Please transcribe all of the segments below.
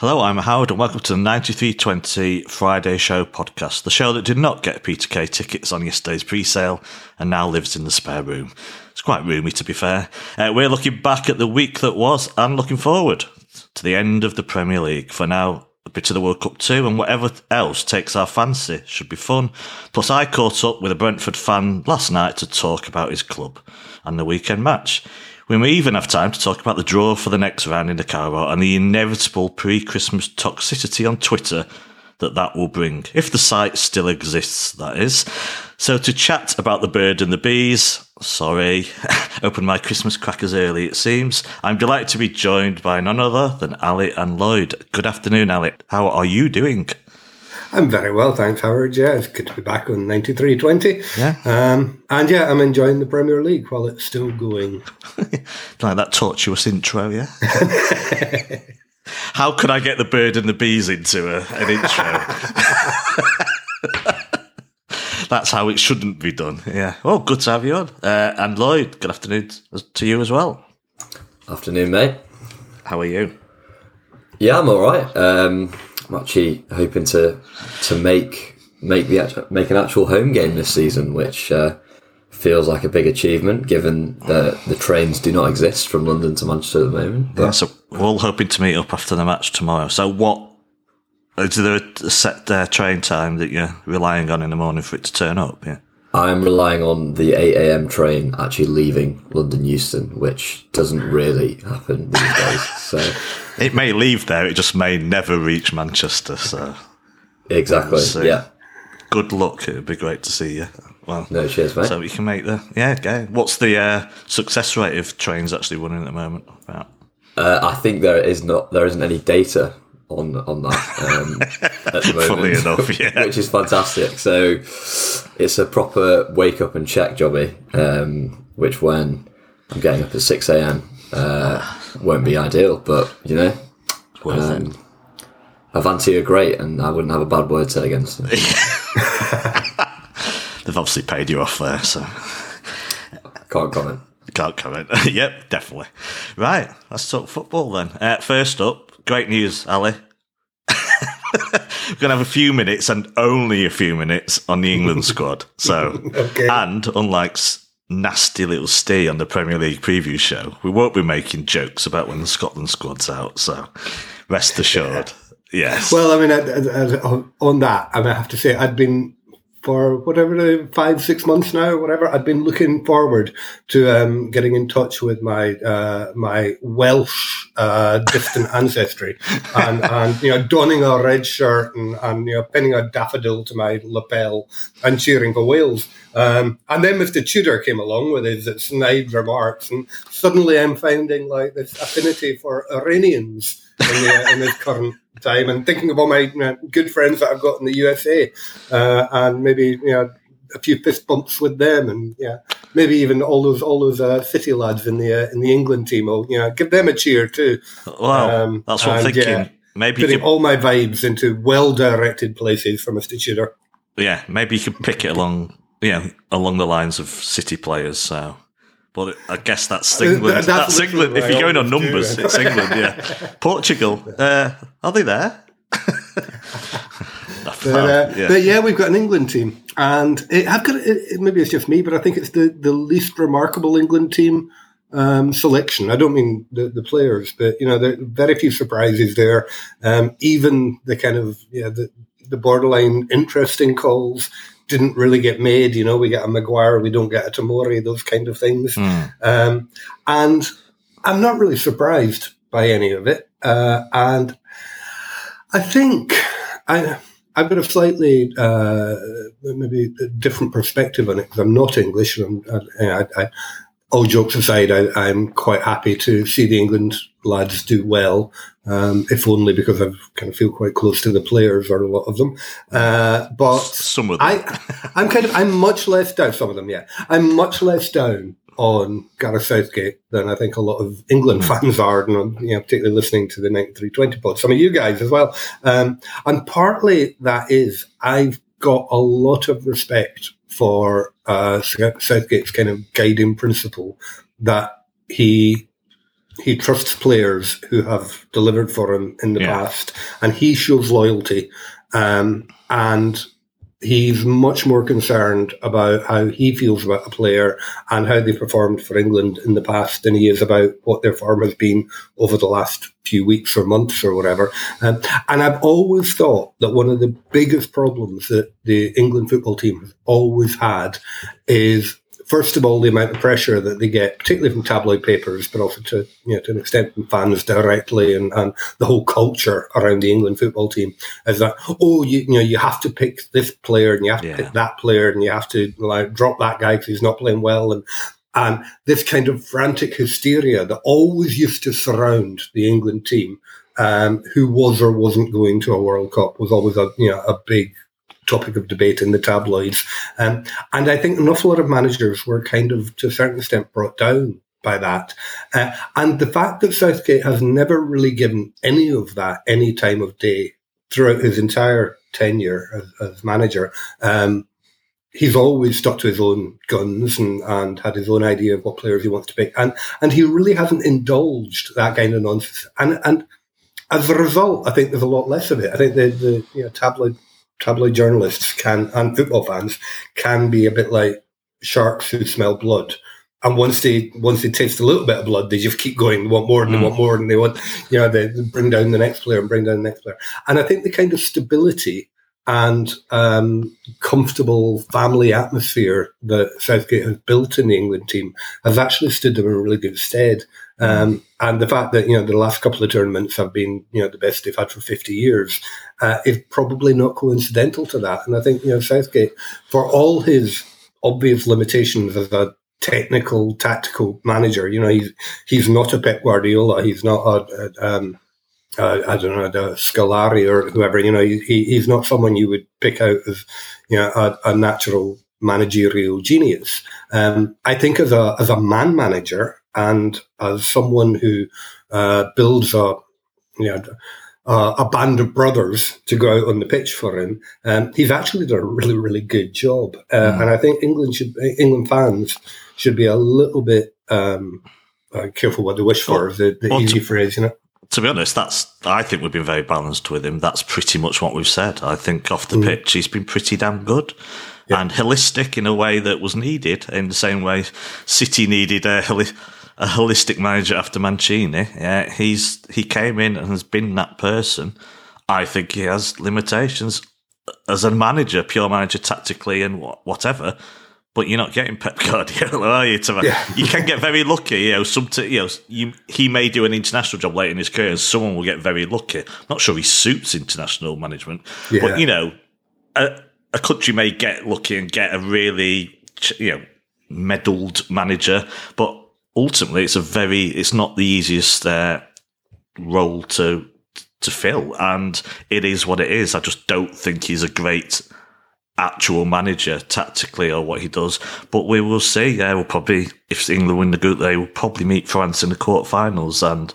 Hello, I'm Howard, and welcome to the 9320 Friday Show podcast, the show that did not get Peter Kay tickets on yesterday's pre sale and now lives in the spare room. It's quite roomy, to be fair. Uh, we're looking back at the week that was and looking forward to the end of the Premier League. For now, a bit of the World Cup too, and whatever else takes our fancy should be fun. Plus, I caught up with a Brentford fan last night to talk about his club and the weekend match. We may even have time to talk about the draw for the next round in the Carabao and the inevitable pre-Christmas toxicity on Twitter that that will bring, if the site still exists, that is. So to chat about the bird and the bees, sorry, open my Christmas crackers early, it seems. I'm delighted to be joined by none other than Ali and Lloyd. Good afternoon, Ali. How are you doing? I'm very well, thanks, Howard. Yeah, it's good to be back on 9320. Yeah. Um, and yeah, I'm enjoying the Premier League while it's still going. like that tortuous intro, yeah? How could I get the bird and the bees into a, an intro? That's how it shouldn't be done. Yeah. Oh, good to have you on. Uh, and Lloyd, good afternoon to you as well. Afternoon, mate. How are you? Yeah, I'm all right. Um, I'm hoping to to make make the make an actual home game this season, which uh, feels like a big achievement given that the trains do not exist from London to Manchester at the moment. But yeah, so we're all hoping to meet up after the match tomorrow. So what? Is there a set uh, train time that you're relying on in the morning for it to turn up? Yeah. I'm relying on the 8 a.m. train actually leaving London Euston, which doesn't really happen these days. So it may leave there, it just may never reach Manchester. So exactly, so, yeah. Good luck. It would be great to see you. Well, no, cheers, mate. So we can make the yeah. Okay. What's the uh, success rate of trains actually running at the moment? About? Uh, I think there is not there isn't any data on on that um, at the moment. Funny enough, yeah, which is fantastic. So it's a proper wake up and check jobby. Um, which when I'm getting up at six a.m. Uh, won't be ideal, but you know, um, Avanti are great, and I wouldn't have a bad word to say against them. They've obviously paid you off there, so can't comment. Can't comment. yep, definitely. Right, let's talk football then. Uh, first up, great news, Ali. We're going to have a few minutes and only a few minutes on the England squad. So, okay. and unlike nasty little stay on the Premier League preview show, we won't be making jokes about when the Scotland squad's out. So, rest assured. Yes. Well, I mean, I, I, on that, I, I have to say, I'd been for whatever five six months now whatever i've been looking forward to um, getting in touch with my uh, my welsh uh, distant ancestry. And, and you know donning a red shirt and, and you know pinning a daffodil to my lapel and cheering for wales. Um, and then mr tudor came along with his snide remarks and suddenly i'm finding like this affinity for iranians in, the, in this current time and thinking of all my you know, good friends that I've got in the USA uh, and maybe you know a few fist bumps with them and yeah maybe even all those all those uh, city lads in the uh, in the England team will you know give them a cheer too. Wow, um, that's what and, I'm thinking. Yeah, maybe putting all my vibes into well directed places from Mr. Tudor. Yeah, maybe you could pick it along yeah along the lines of City players. So but I guess that's England. That's, that's England. If you're going on numbers, it's England. Yeah, Portugal. Uh, are they there? but, uh, yeah. but, yeah. we've got an England team, and it, I've got it, maybe it's just me, but I think it's the the least remarkable England team um, selection. I don't mean the, the players, but you know, there are very few surprises there. Um, even the kind of yeah, the the borderline interesting calls didn't really get made. You know, we get a Maguire, we don't get a Tomori, those kind of things. Mm. Um, and I'm not really surprised by any of it. Uh, and I think I, I've got a slightly uh, maybe a different perspective on it because I'm not English. And I, I, all jokes aside, I, am quite happy to see the England lads do well, um, if only because I kind of feel quite close to the players or a lot of them. Uh, but some of them. I, I'm kind of, I'm much less down, some of them, yeah. I'm much less down on Gareth Southgate than I think a lot of England hmm. fans are, and you know, particularly listening to the 9320 pod, some of you guys as well. Um, and partly that is I've got a lot of respect for uh, Southgate's kind of guiding principle that he he trusts players who have delivered for him in the Yeah. past, and he shows loyalty. Um, and he's much more concerned about how he feels about a player and how they performed for England in the past than he is about what their form has been over the last few weeks or months or whatever. Um, and I've always thought that one of the biggest problems that the England football team has always had is first of all, the amount of pressure that they get, particularly from tabloid papers, but also to you know to an extent from fans directly, and, and the whole culture around the England football team is that oh you you know you have to pick this player and you have to Yeah. pick that player and you have to like drop that guy because he's not playing well and. And this kind of frantic hysteria that always used to surround the England team, um, who was or wasn't going to a World Cup, was always a you know a big topic of debate in the tabloids. Um, and I think an awful lot of managers were kind of, to a certain extent, brought down by that. Uh, and the fact that Southgate has never really given any of that any time of day throughout his entire tenure as, as manager, um, he's always stuck to his own guns and, and had his own idea of what players he wants to pick. And, and he really hasn't indulged that kind of nonsense. And, and as a result, I think there's a lot less of it. I think the, the you know, tabloid tabloid journalists can and football fans can be a bit like sharks who smell blood. And once they once they taste a little bit of blood, they just keep going. They want more and they Mm. want more and they want you know they, bring down the next player and bring down the next player. And I think the kind of stability and um, comfortable family atmosphere that Southgate has built in the England team has actually stood them in really good stead. Um, and the fact that you know the last couple of tournaments have been you know the best they've had for fifty years uh, is probably not coincidental to that. And I think you know Southgate, for all his obvious limitations as a technical, tactical manager, you know he's he's not a Pep Guardiola. He's not a, a um, I don't know, the Scolari or whoever, you know, he- he's not someone you would pick out as, you know, a, a natural managerial genius. Um, I think as a, as a man manager and as someone who, uh, builds a, you know, uh, a band of brothers to go out on the pitch for him. Um, he's actually done a really, really good job, uh, Mm. and I think England should, England fans should be a little bit um, uh, careful what they wish for. Is the, the Well, to- easy phrase, you know. To be honest, that's I think we've been very balanced with him. That's pretty much what we've said. I think off the Mm. pitch, he's been pretty damn good and holistic in a way that was needed. In the same way, City needed a, holi- a holistic manager after Mancini. Yeah, he's he came in and has been that person. I think he has limitations as a manager, pure manager, tactically and wha- whatever. But you're not getting Pep Guardiola, are you? Yeah. you can get very lucky. You know, some t- you know, you, he may do an international job late in his career, and someone will get very lucky. Not sure he suits international management, Yeah. but you know, a, a country may get lucky and get a really ch- you know meddled manager, but ultimately, it's a very it's not the easiest uh, role to to fill, and it is what it is. I just don't think he's a great actual manager tactically or what he does. But we will see. Yeah, we'll probably if England win the group, they will probably meet France in the quarterfinals, and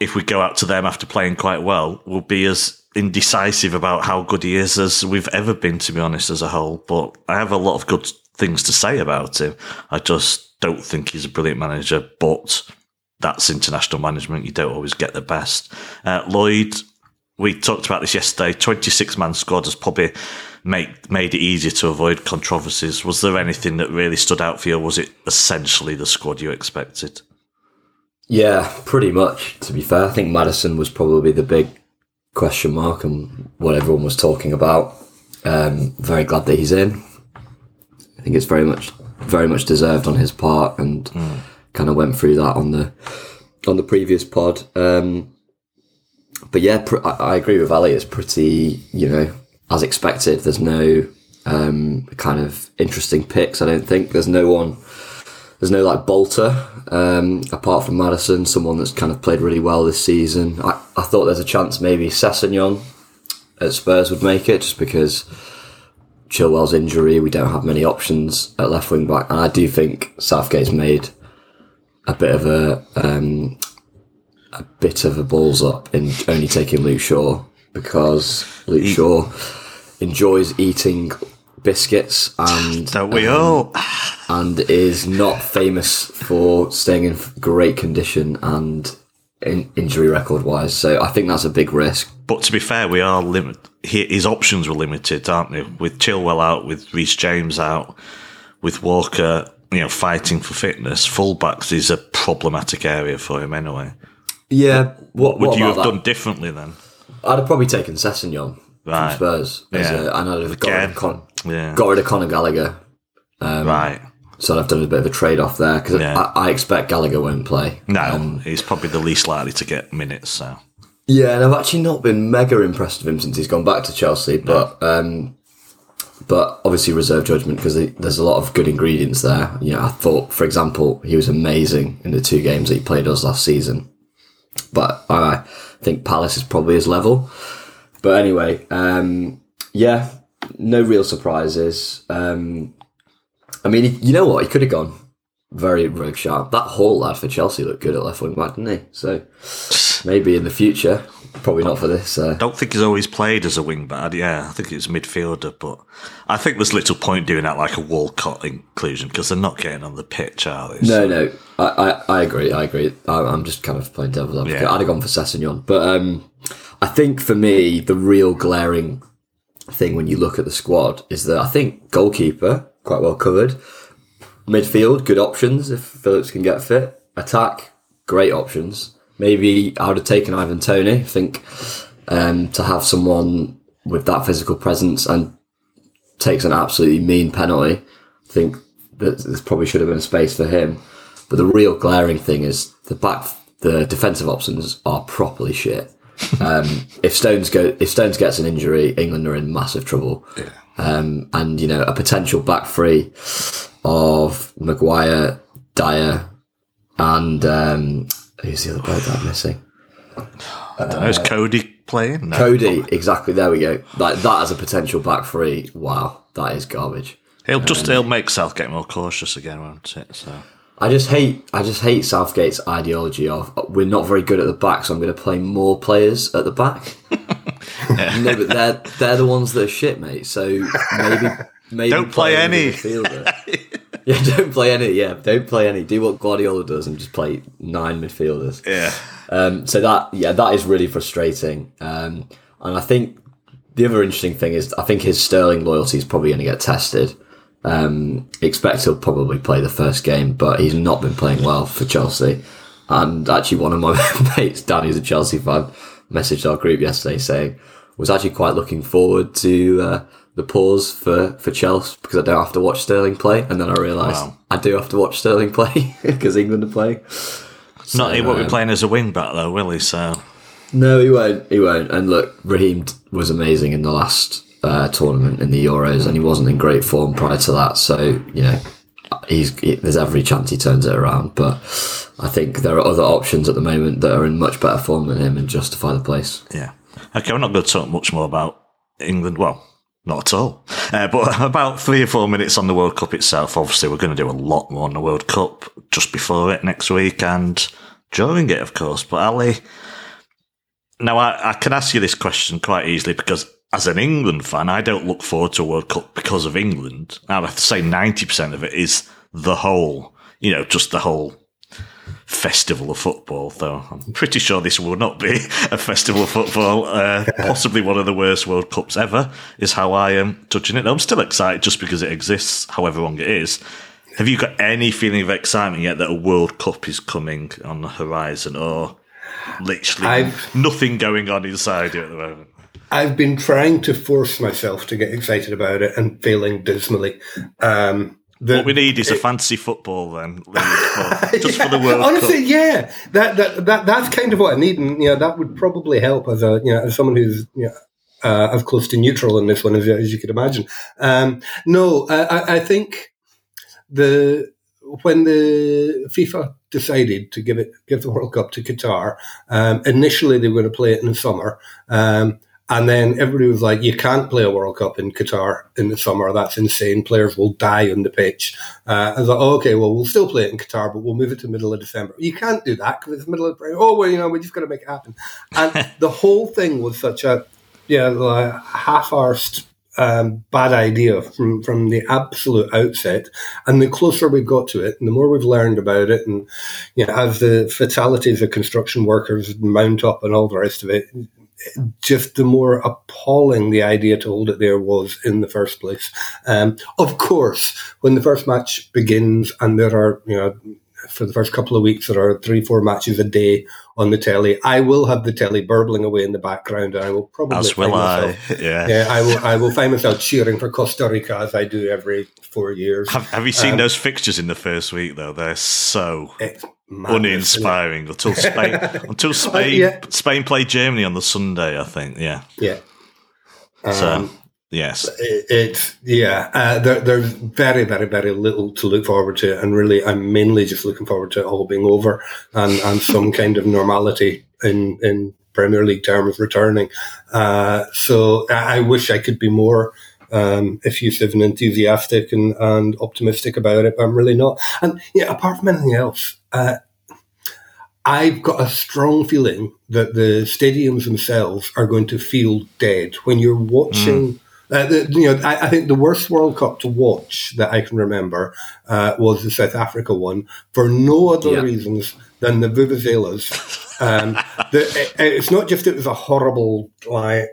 if we go out to them after playing quite well, we'll be as indecisive about how good he is as we've ever been, to be honest, as a whole. But I have a lot of good things to say about him. I just don't think he's a brilliant manager, but that's international management. You don't always get the best. Uh, Lloyd, we talked about this yesterday. 26 man squad has probably make, made it easier to avoid controversies. Was there anything that really stood out for you? Or was it essentially the squad you expected? Yeah, pretty much. To be fair, I think Madison was probably the big question mark and what everyone was talking about. Um, very glad that he's in. I think it's very much, very much deserved on his part, and kind of went through that on the on the previous pod. Um, but yeah, pr- I, I agree with Ali. It's pretty, you know, as expected. There's no um, kind of interesting picks. I don't think there's no one. There's no like bolter um, apart from Madison, someone that's kind of played really well this season. I, I thought there's a chance maybe Sessegnon at Spurs would make it just because Chilwell's injury, we don't have many options at left wing back, and I do think Southgate's made a bit of a um, a bit of a balls up in only taking Luke Shaw because Luke Shaw enjoys eating biscuits and Don't we all? and is not famous for staying in great condition and in injury record wise. So I think that's a big risk. But to be fair, we are limit. His options were limited, aren't they? With Chilwell out, with Reece James out, with Walker, you know, fighting for fitness. Fullbacks is a problematic area for him anyway. Yeah. What, Would what you have that? done differently then? I'd have probably taken Sessegnon Right. from Spurs. Yeah. a, and I'd have got rid, Con- Yeah. got rid of Conor Gallagher. Um, right. So I've done a bit of a trade off there because Yeah. I, I expect Gallagher won't play. No, he's probably the least likely to get minutes. So Yeah, and I've actually not been mega impressed with him since he's gone back to Chelsea, but um, but obviously reserve judgment because there's a lot of good ingredients there. You know, I thought, for example, he was amazing in the two games that he played us last season, but I think Palace is probably his level. But anyway, um, yeah, no real surprises. Um, I mean, you know what? He could have gone very rogue sharp. That Hall lad for Chelsea looked good at left wing back, didn't he? So maybe in the future, probably not for this. Uh, don't think he's always played as a wing back. Yeah, I think he's midfielder, but I think there's little point doing that like a Walcott inclusion because they're not getting on the pitch, are they? no, no, I, I, I agree. I agree. I, I'm just kind of playing devil's advocate. Yeah. I'd have gone for Sessegnon, but um, I think for me, the real glaring thing when you look at the squad is that I think goalkeeper quite well covered. Midfield, good options if Phillips can get fit. Attack, great options. Maybe I would have taken Ivan Toney. I think um, to have someone with that physical presence and takes an absolutely mean penalty. I think that there probably should have been a space for him. But the real glaring thing is the back, the defensive options are properly shit. Um, if Stones go, if Stones gets an injury, England are in massive trouble. Um, and you know a potential back three of Maguire, Dier, and um, who's the other player that I'm missing? I don't know. Is Coady playing? No. Coady, exactly. There we go. Like that as a potential back three. Wow, that is garbage. He'll just he'll make Southgate more cautious again, won't it? So I just hate I just hate Southgate's ideology of we're not very good at the back, so I'm going to play more players at the back. no, but they're they're the ones that are shit, mate. So maybe maybe Don't play another any. midfielder. yeah, don't play any. Yeah, don't play any. Do what Guardiola does and just play nine midfielders. yeah, Um, so that yeah, that is really frustrating. Um, and I think the other interesting thing is I think his Sterling loyalty is probably going to get tested. Um, expect he'll probably play the first game, but he's not been playing well for Chelsea. And actually, one of my mates, Danny's a Chelsea fan, messaged our group yesterday saying was actually quite looking forward to uh, the pause for for Chelsea because I don't have to watch Sterling play. And then I realised Wow. I do have to watch Sterling play because England are playing. not he won't be um, playing as a wing back though, will he? So No, he won't. He won't. And look, Raheem was amazing in the last uh, tournament in the Euros, and he wasn't in great form prior to that. So you know, he's he, there's every chance he turns it around. But I think there are other options at the moment that are in much better form than him and justify the place. yeah. Okay, we're not going to talk much more about England. Well, not at all. Uh, but about three or four minutes on the World Cup itself. Obviously, we're going to do a lot more on the World Cup just before it next week and during it, of course. But Ali, now I, I can ask you this question quite easily because as an England fan, I don't look forward to a World Cup because of England. I have to say 90% of it is the whole, you know, just the whole festival of football, though I'm pretty sure this will not be a festival of football. Uh, possibly one of the worst World Cups ever, is how I am touching it. I'm still excited just because it exists, however long it is. Have you got any feeling of excitement yet that a World Cup is coming on the horizon, or literally I've- nothing going on inside you at the moment? I've been trying to force myself to get excited about it and failing dismally. Um, the, What we need is a fantasy football then, for- just for the World Honestly, Cup. yeah, that, that that that's kind of what I need, and you know that would probably help as a you know as someone who's you know, uh, as close to neutral in this one as, as you could imagine. Um, no, I, I- I think the when the FIFA decided to give it give the World Cup to Qatar, um, initially they were going to play it in the summer. Um, and then everybody was like, you can't play a World Cup in Qatar in the summer. That's insane. Players will die on the pitch. Uh, I was like, oh, okay, well, we'll still play it in Qatar, but we'll move it to middle of December. You can't do that because it's middle of Oh, well, you know, we just got to make it happen. And the whole thing was such a, yeah, like half-arsed um, bad idea from, from the absolute outset. And the closer we've got to it, and the more we've learned about it, and you know, as the fatalities of construction workers mount up and all the rest of it, just the more appalling the idea to hold it there was in the first place. Um, of course, when the first match begins and there are, you know, for the first couple of weeks, there are three, four matches a day on the telly. I will have the telly burbling away in the background, and I will probably as will I. yeah, yeah, I will. I will find myself cheering for Costa Rica as I do every four years. Have, have you seen um, those fixtures in the first week though? They're so uninspiring until Spain until Spain yeah. Spain played Germany on the Sunday. I think. Yeah. Yeah. So. Um, Yes, it yeah. Uh, there, there's very, very, very little to look forward to, and really, I'm mainly just looking forward to it all being over and, and some kind of normality in in Premier League terms returning. Uh, so I wish I could be more um, effusive and enthusiastic and, and optimistic about it, but I'm really not. And yeah, apart from anything else, uh, I've got a strong feeling that the stadiums themselves are going to feel dead when you're watching. Mm uh, the, you know, I, I, think the worst World Cup to watch that I can remember uh, was the South Africa one for no other yeah. reasons than the vuvuzelas. Um, the, it, it's not just it was a horrible like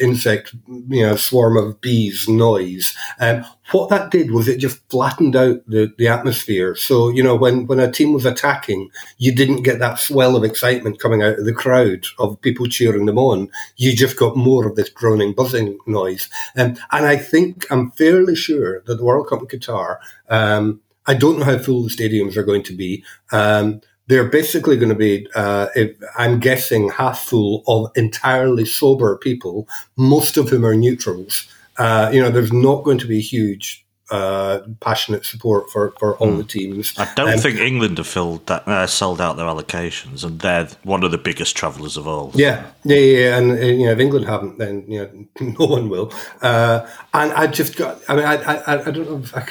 insect, you know, swarm of bees noise. Um, what that did was it just flattened out the, the atmosphere. So, you know, when, when a team was attacking, you didn't get that swell of excitement coming out of the crowd of people cheering them on. You just got more of this droning, buzzing noise. Um, and I think, I'm fairly sure that the World Cup in Qatar, um, I don't know how full the stadiums are going to be. Um, they're basically going to be, uh, if, I'm guessing, half full of entirely sober people, most of whom are neutrals. Uh, you know, there's not going to be huge uh, passionate support for, for all mm. the teams. I don't um, think England have filled that, uh, sold out their allocations, and they're one of the biggest travellers of all. Yeah, yeah, yeah, and uh, you know if England haven't, then you know no one will. Uh, and I just got, I mean, I, I, I don't know. If I,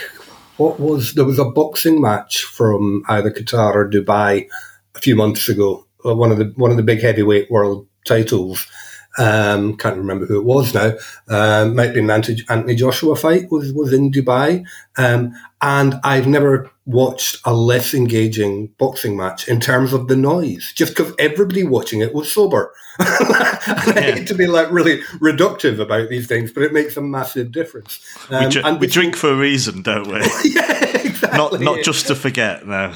what was there was a boxing match from either Qatar or Dubai a few months ago. Uh, one of the one of the big heavyweight world titles. Um, can't remember who it was now. Um, might be an Anthony Joshua fight was was in Dubai, um, and I've never watched a less engaging boxing match in terms of the noise, just because everybody watching it was sober. and I hate to be like really reductive about these things, but it makes a massive difference. Um, we, dr- we drink for a reason, don't we? yeah, exactly. Not not just to forget. No.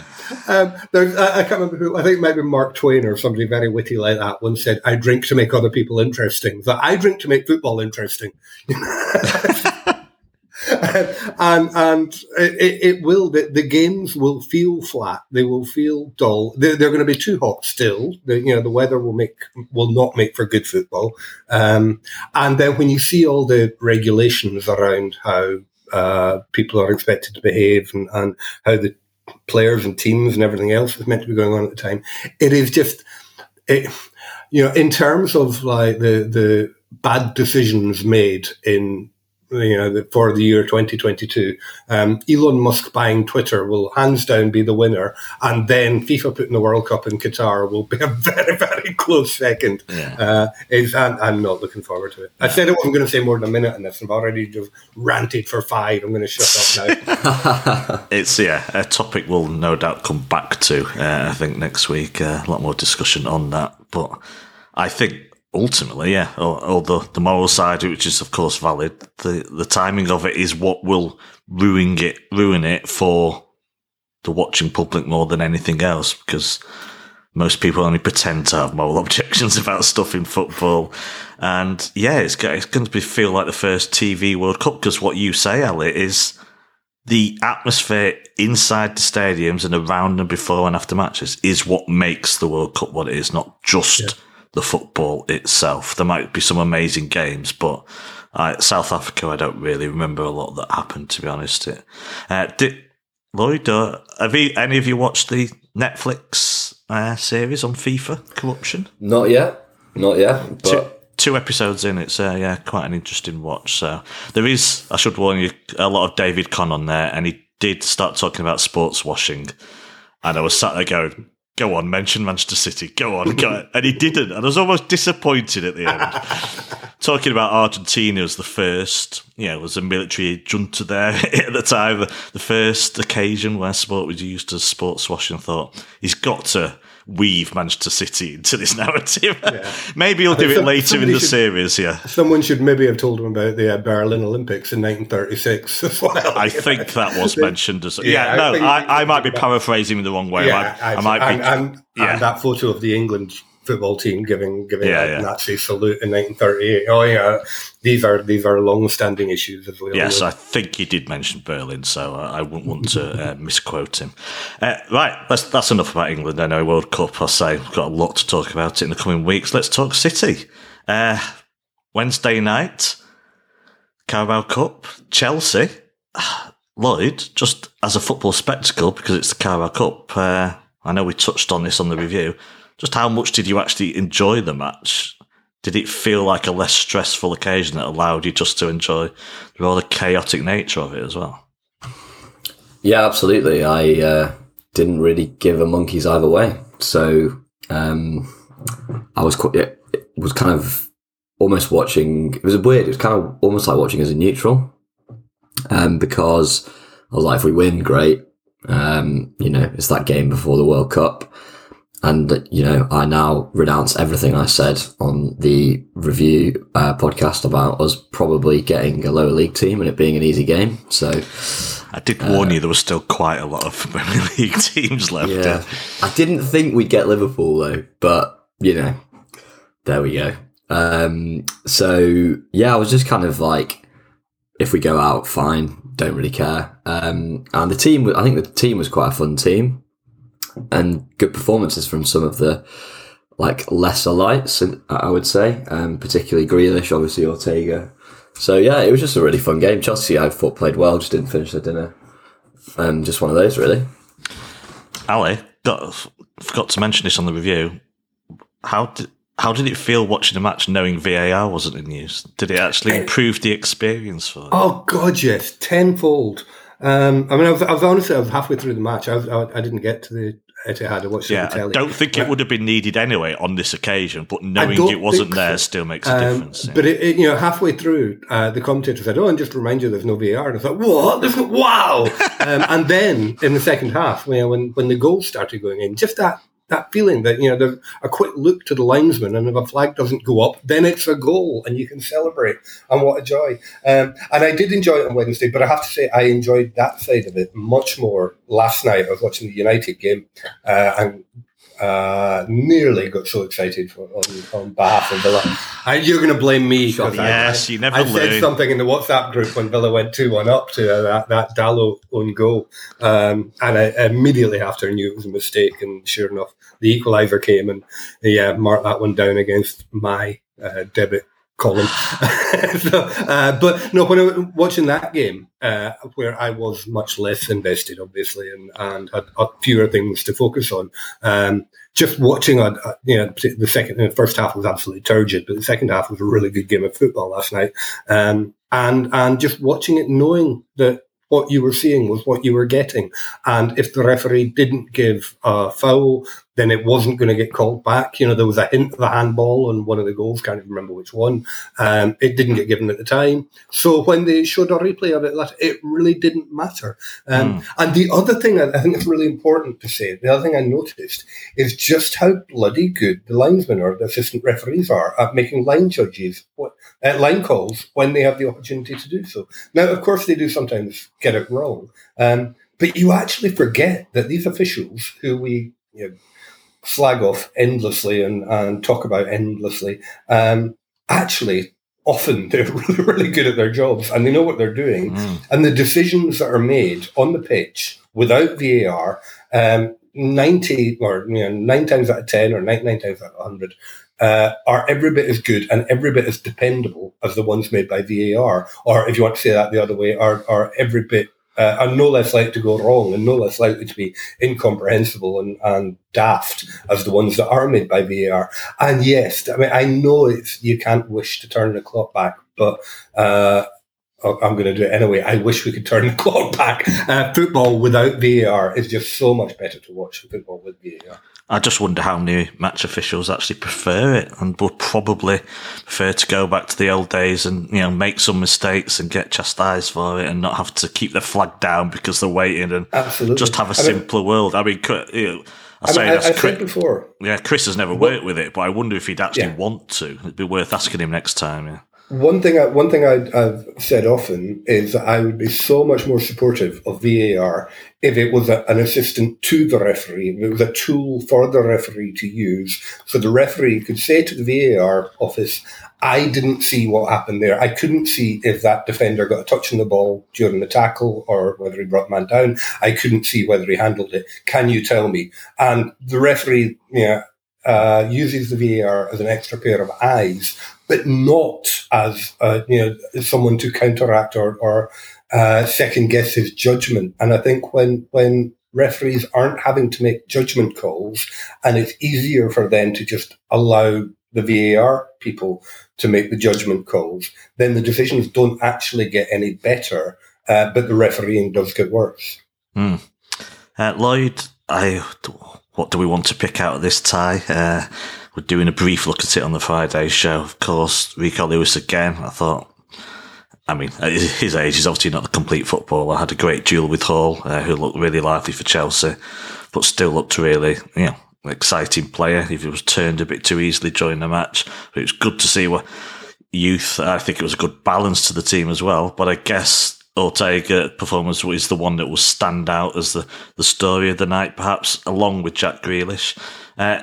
Um, I, I, can't remember who. I think maybe Mark Twain or somebody very witty like that once said, "I drink to make other people interesting." That I drink to make football interesting. and and it, it will the, the, games will feel flat. They will feel dull. They're, they're, going to be too hot still. The, you know the weather will make will not make for good football. Um, and then when you see all the regulations around how uh, people are expected to behave and, and how the players and teams and everything else is meant to be going on at the time it is just it, you know in terms of like the the bad decisions made in you know, for the year 2022. Um, Elon Musk buying Twitter will hands down be the winner, and then FIFA putting the World Cup in Qatar will be a very, very close second. Yeah. Uh, is and I'm not looking forward to it. I said I wasn't going to say more than a minute on this. I've already just ranted for five. I'm going to shut up now. it's yeah, a topic we'll no doubt come back to. Uh, I think next week uh, a lot more discussion on that, but I think ultimately, yeah, or, or, the, the moral side, which is of course valid, the, the timing of it is what will ruin it, ruin it for the watching public more than anything else, because most people only pretend to have moral objections about stuff in football. And yeah, it's, it's going to be, feel like the first TV World Cup, because what you say, Ali, is the atmosphere inside the stadiums and around and before and after matches is what makes the World Cup what it is, not just yeah the football itself. There might be some amazing games, but uh, South Africa, I don't really remember a lot that happened, to be honest. Uh, did, Lloyd, uh, have you, any of you watched the Netflix uh, series on FIFA corruption? Not yet, not yet. But two, two episodes in, it's uh, yeah, quite an interesting watch. So there is, I should warn you, a lot of David Conn on there, and he did start talking about sports washing. And I was sat there going, go on, mention Manchester City. Go on, go on. and he didn't. And I was almost disappointed at the end. talking about Argentina as the first, you know, was a military junta there at the time, the first occasion where sport was used as sports washing. Thought he's got to weave Manchester City into this narrative. Yeah. maybe he'll do it some, later in the should, series. Yeah, someone should maybe have told him about the uh, Berlin Olympics in 1936 as well. I think that was mentioned as yeah. yeah no, I, I, might be paraphrasing in the wrong way. Yeah, I, I might and, be. And, yeah. and that photo of the England football team giving giving yeah, a yeah. Nazi salute in 1938. Oh yeah, these are these are long standing issues as well. Yes, I think he did mention Berlin, so I, I wouldn't want to uh, misquote him. Uh, right, that's that's enough about England. I know World Cup. I say we've got a lot to talk about in the coming weeks. Let's talk City. Uh, Wednesday night, Carabao Cup, Chelsea. Lloyd, just as a football spectacle, because it's the Carabao Cup. Uh, I know we touched on this on the review just how much did you actually enjoy the match? Did it feel like a less stressful occasion that allowed you just to enjoy the rather chaotic nature of it as well? Yeah, absolutely. I uh, didn't really give a monkey's either way. So um, I was quite, it, it was kind of almost watching. It was weird. It was kind of almost like watching as a neutral, um, because I was like, if we win, great. Um, you know, it's that game before the World Cup. And, you know, I now renounce everything I said on the review uh, podcast about us probably getting a lower league team and it being an easy game. So I did warn uh, you there was still quite a lot of Premier League teams left. Yeah. I didn't think we'd get Liverpool though, but, you know, there we go. Um, so yeah, I was just kind of like, if we go out, fine, don't really care. Um, and the team, I think the team was quite a fun team and good performances from some of the like lesser lights, I would say, um, particularly Grealish, obviously Ortega. So yeah, it was just a really fun game. Chelsea, I thought played well, just didn't finish their dinner, and um, just one of those really. Ali, got, forgot to mention this on the review. How did how did it feel watching the match knowing VAR wasn't in use? Did it actually improve the experience for you? Oh God, yes, tenfold. Um, I mean, I was, I was honestly, I was halfway through the match. I, was, I, I didn't get to the Etihad. I watched yeah, I don't think it would have been needed anyway on this occasion, but knowing it wasn't there so. still makes a um, difference. But it, it, you know, halfway through, uh, the commentator said, "Oh, and just remind you, there's no VAR." And I thought, "What? There's no, wow!" um, and then in the second half, you know, when when the goals started going in, just that that feeling that you know there's a quick look to the linesman, and if a flag doesn't go up, then it's a goal, and you can celebrate. And what a joy! Um, and I did enjoy it on Wednesday, but I have to say I enjoyed that side of it much more last night. I was watching the United game, uh, and uh, nearly got so excited for, on, on behalf of Villa. I, you're going to blame me because yes, I, you never I said something in the WhatsApp group when Villa went two one up to uh, that that Dalot own goal, um, and I immediately after knew it was a mistake. And sure enough, the equaliser came, and yeah, marked that one down against my uh, debit column. so, uh, but no, when I was watching that game, uh, where I was much less invested, obviously, and, and had fewer things to focus on, um, just watching, a, a, you know, the second, the first half was absolutely turgid, but the second half was a really good game of football last night. Um, and, and just watching it, knowing that what you were seeing was what you were getting. And if the referee didn't give a foul, then it wasn't going to get called back. You know, there was a hint of a handball on one of the goals, can't even remember which one. Um, it didn't get given at the time. So when they showed a replay of it, it really didn't matter. Um, mm. And the other thing I think is really important to say, the other thing I noticed is just how bloody good the linesmen or the assistant referees are at making line judges, uh, line calls when they have the opportunity to do so. Now, of course, they do sometimes get it wrong. Um, but you actually forget that these officials who we you know, flag off endlessly and, and talk about endlessly, um, actually often they're really, really good at their jobs and they know what they're doing. Mm. And the decisions that are made on the pitch without VAR, um, 90 or you know, nine times out of 10 or 99 times out of 100 uh, are every bit as good and every bit as dependable as the ones made by VAR. Or if you want to say that the other way, are, are every bit uh, and no less likely to go wrong and no less likely to be incomprehensible and, and daft as the ones that are made by VAR. And yes, I mean, I know it's, you can't wish to turn the clock back, but, uh, oh, I'm going to do it anyway. I wish we could turn the clock back. Uh, football without VAR is just so much better to watch than football with VAR. I just wonder how many match officials actually prefer it and would probably prefer to go back to the old days and you know make some mistakes and get chastised for it and not have to keep their flag down because they're waiting and Absolutely. just have a I mean- simpler world. I mean, you know, I I, say mean, I, that's I Chris, before, yeah, Chris has never worked with it, but I wonder if he'd actually Yeah. want to. It'd be worth asking him next time. Yeah. One thing, I, one thing I, I've said often is that I would be so much more supportive of VAR if it was a, an assistant to the referee, if it was a tool for the referee to use, so the referee could say to the VAR office, "I didn't see what happened there. I couldn't see if that defender got a touch on the ball during the tackle or whether he brought man down. I couldn't see whether he handled it. Can you tell me?" And the referee, yeah. Uh, uses the VAR as an extra pair of eyes but not as uh, you know someone to counteract or, or uh, second guess his judgment. And I think when when referees aren't having to make judgment calls, and it's easier for them to just allow the VAR people to make the judgment calls, then the decisions don't actually get any better, uh, but the refereeing does get worse. Uh, Lloyd, I what do we want to pick out of this tie? We're doing a brief look at it on the Friday show. Of course, Rico Lewis again. I thought, I mean, at his age, he's obviously not the complete footballer. I had a great duel with Hall, uh, who looked really lively for Chelsea, but still looked really, you know, exciting player. If he was turned a bit too easily during the match, but it was good to see what youth. I think it was a good balance to the team as well. But I guess Ortega performance was the one that will stand out as the, the story of the night, perhaps along with Jack Grealish. Uh,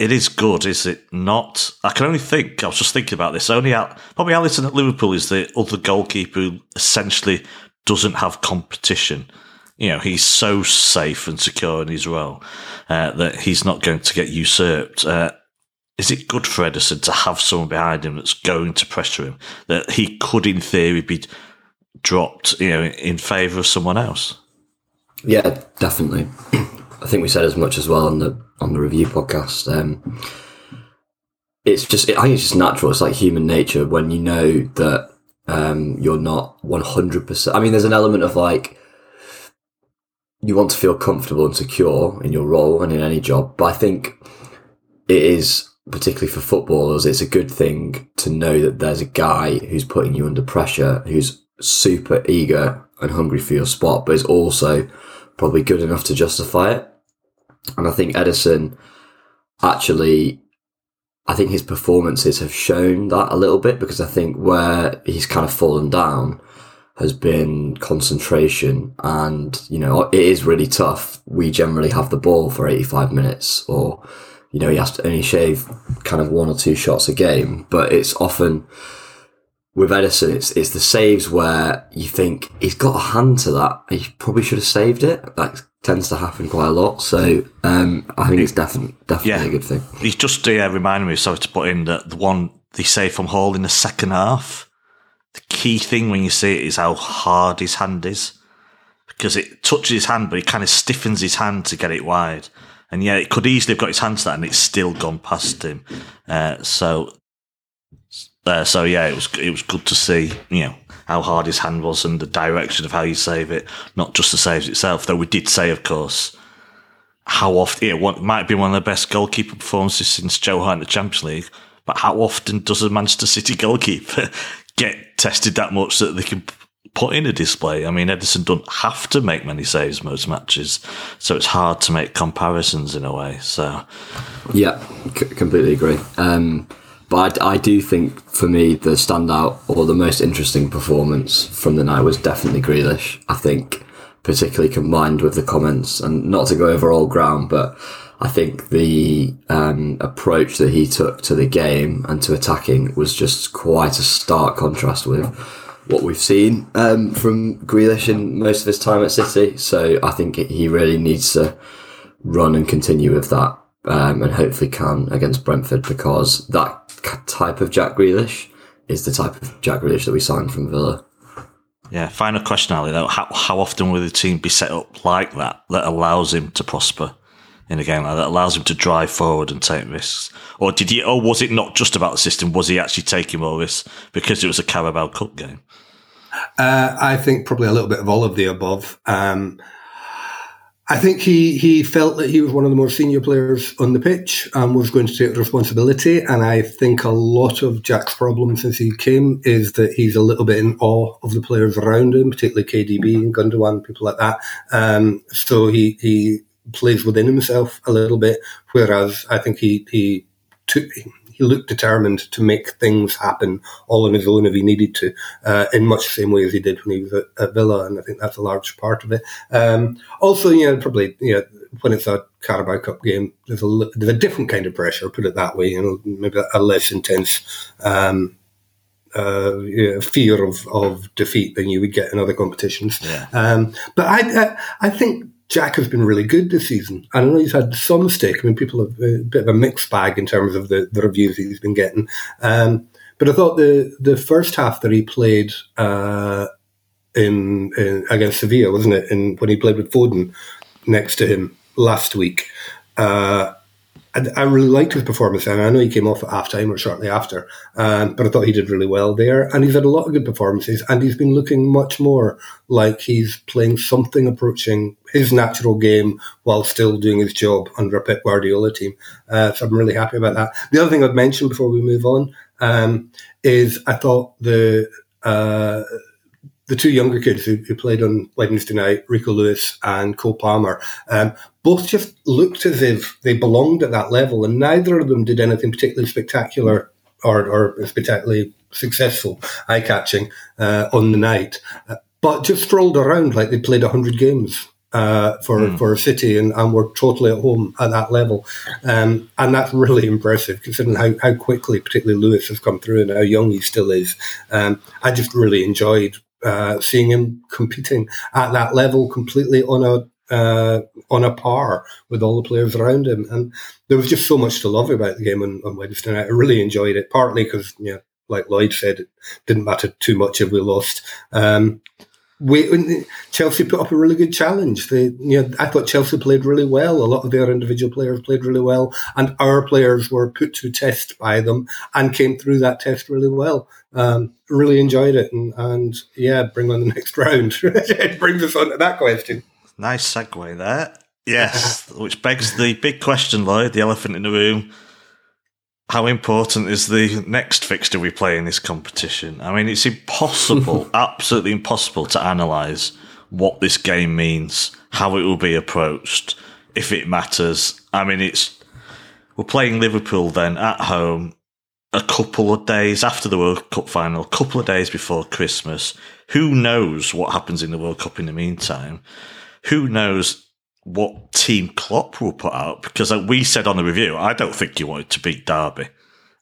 it is good, is it not? I can only think. I was just thinking about this. Only Al, probably Alisson at Liverpool is the other goalkeeper who essentially doesn't have competition. You know, he's so safe and secure in his role uh, that he's not going to get usurped. Uh, is it good for Ederson to have someone behind him that's going to pressure him that he could, in theory, be dropped, you know, in favour of someone else? Yeah, definitely. I think we said as much as well on the on the review podcast. Um, it's just, I think it's just natural. It's like human nature when you know that um, you're not one hundred percent. I mean, there's an element of like you want to feel comfortable and secure in your role and in any job, but I think it is particularly for footballers. It's a good thing to know that there's a guy who's putting you under pressure, who's super eager and hungry for your spot, but is also probably good enough to justify it. And I think Ederson actually, I think his performances have shown that a little bit because I think where he's kind of fallen down has been concentration. And, you know, it is really tough. We generally have the ball for 85 minutes or, you know, he has to only shave kind of one or two shots a game, but it's often, with Ederson, it's it's the saves where you think he's got a hand to that. He probably should have saved it. That tends to happen quite a lot. So um, I think it's definitely definitely Yeah. a good thing. He's just uh, reminded me, sorry to put in, that the one they say from Hall in the second half, the key thing when you see it is how hard his hand is. Because it touches his hand, but he kind of stiffens his hand to get it wide. And yeah, it could easily have got his hand to that and it's still gone past him. Uh, so, so yeah, it was it was good to see, you know, how hard his hand was and the direction of how you save it, not just the saves itself. Though we did say, of course, how often it one, might be one of the best goalkeeper performances since Joe Hart in the Champions League. But how often does a Manchester City goalkeeper get tested that much that they can put in a display? I mean, Ederson don't have to make many saves most matches, so it's hard to make comparisons in a way. So Yeah, c- completely agree. Um, but I, I do think for me the standout or the most interesting performance from the night was definitely Grealish. I think particularly combined with the comments and not to go over all ground, but I think the um, approach that he took to the game and to attacking was just quite a stark contrast with what we've seen um, from Grealish in most of his time at City. So I think he really needs to run and continue with that, um, and hopefully can against Brentford because that type of Jack Grealish is the type of Jack Grealish that we signed from Villa. yeah, final question, Ali. Though, how how often will the team be set up like that that allows him to prosper? In a game like that, allows him to drive forward and take risks, or did he? Or was it not just about the system? Was he actually taking more risks because it was a Carabao Cup game? Uh, I think probably a little bit of all of the above. Um, I think he, he felt that he was one of the more senior players on the pitch and was going to take responsibility. And I think a lot of Jack's problem since he came is that he's a little bit in awe of the players around him, particularly KDB and Gundogan, people like that. Um, so he, he plays within himself a little bit, whereas I think he, he took, he looked determined to make things happen all on his own if he needed to, uh, in much the same way as he did when he was at, at Villa, and I think that's a large part of it. Um, also, you know, probably you know, when it's a Carabao Cup game, there's a there's a different kind of pressure. Put it that way, you know, maybe a less intense. Um, uh, fear of, of defeat than you would get in other competitions. Yeah. Um, but I, I, I think Jack has been really good this season. I know he's had some stick. I mean, people have a bit of a mixed bag in terms of the, the reviews he's been getting. Um, but I thought the the first half that he played uh, in, in, against Sevilla, wasn't it? In when he played with Foden next to him last week. Uh, I, I really liked his performance, and I know he came off at half time or shortly after, um, but I thought he did really well there. And he's had a lot of good performances, and he's been looking much more like he's playing something approaching his natural game while still doing his job under a Pep Guardiola team. Uh, so I'm really happy about that. The other thing I'd mention before we move on um, is I thought the uh, the two younger kids who, who, played on Wednesday night, Rico Lewis and Cole Palmer, um, both just looked as if they belonged at that level, and neither of them did anything particularly spectacular or, or spectacularly successful, eye catching uh, on the night, uh, but just strolled around like they played 100 games. Uh, for mm. for a city and, and were totally at home at that level, um, and that's really impressive considering how, how quickly, particularly Lewis, has come through and how young he still is. Um, I just really enjoyed uh, seeing him competing at that level completely on a uh, on a par with all the players around him. And there was just so much to love about the game on, on Wednesday night. I really enjoyed it, partly because, you know, like Lloyd said, it didn't matter too much if we lost. Um, we, Chelsea put up a really good challenge. They, you know, I thought Chelsea played really well. A lot of their individual players played really well, and our players were put to test by them and came through that test really well. Um, really enjoyed it, and, and yeah, bring on the next round. it brings us on to that question. Nice segue there. Yes, which begs the big question, Lloyd, the elephant in the room how important is the next fixture we play in this competition? I mean, it's impossible, absolutely impossible to analyse what this game means, how it will be approached, if it matters. I mean, it's we're playing Liverpool then at home a couple of days after the World Cup final, a couple of days before Christmas. Who knows what happens in the World Cup in the meantime? Who knows what Team Klopp will put out because like we said on the review, I don't think he wanted to beat Derby.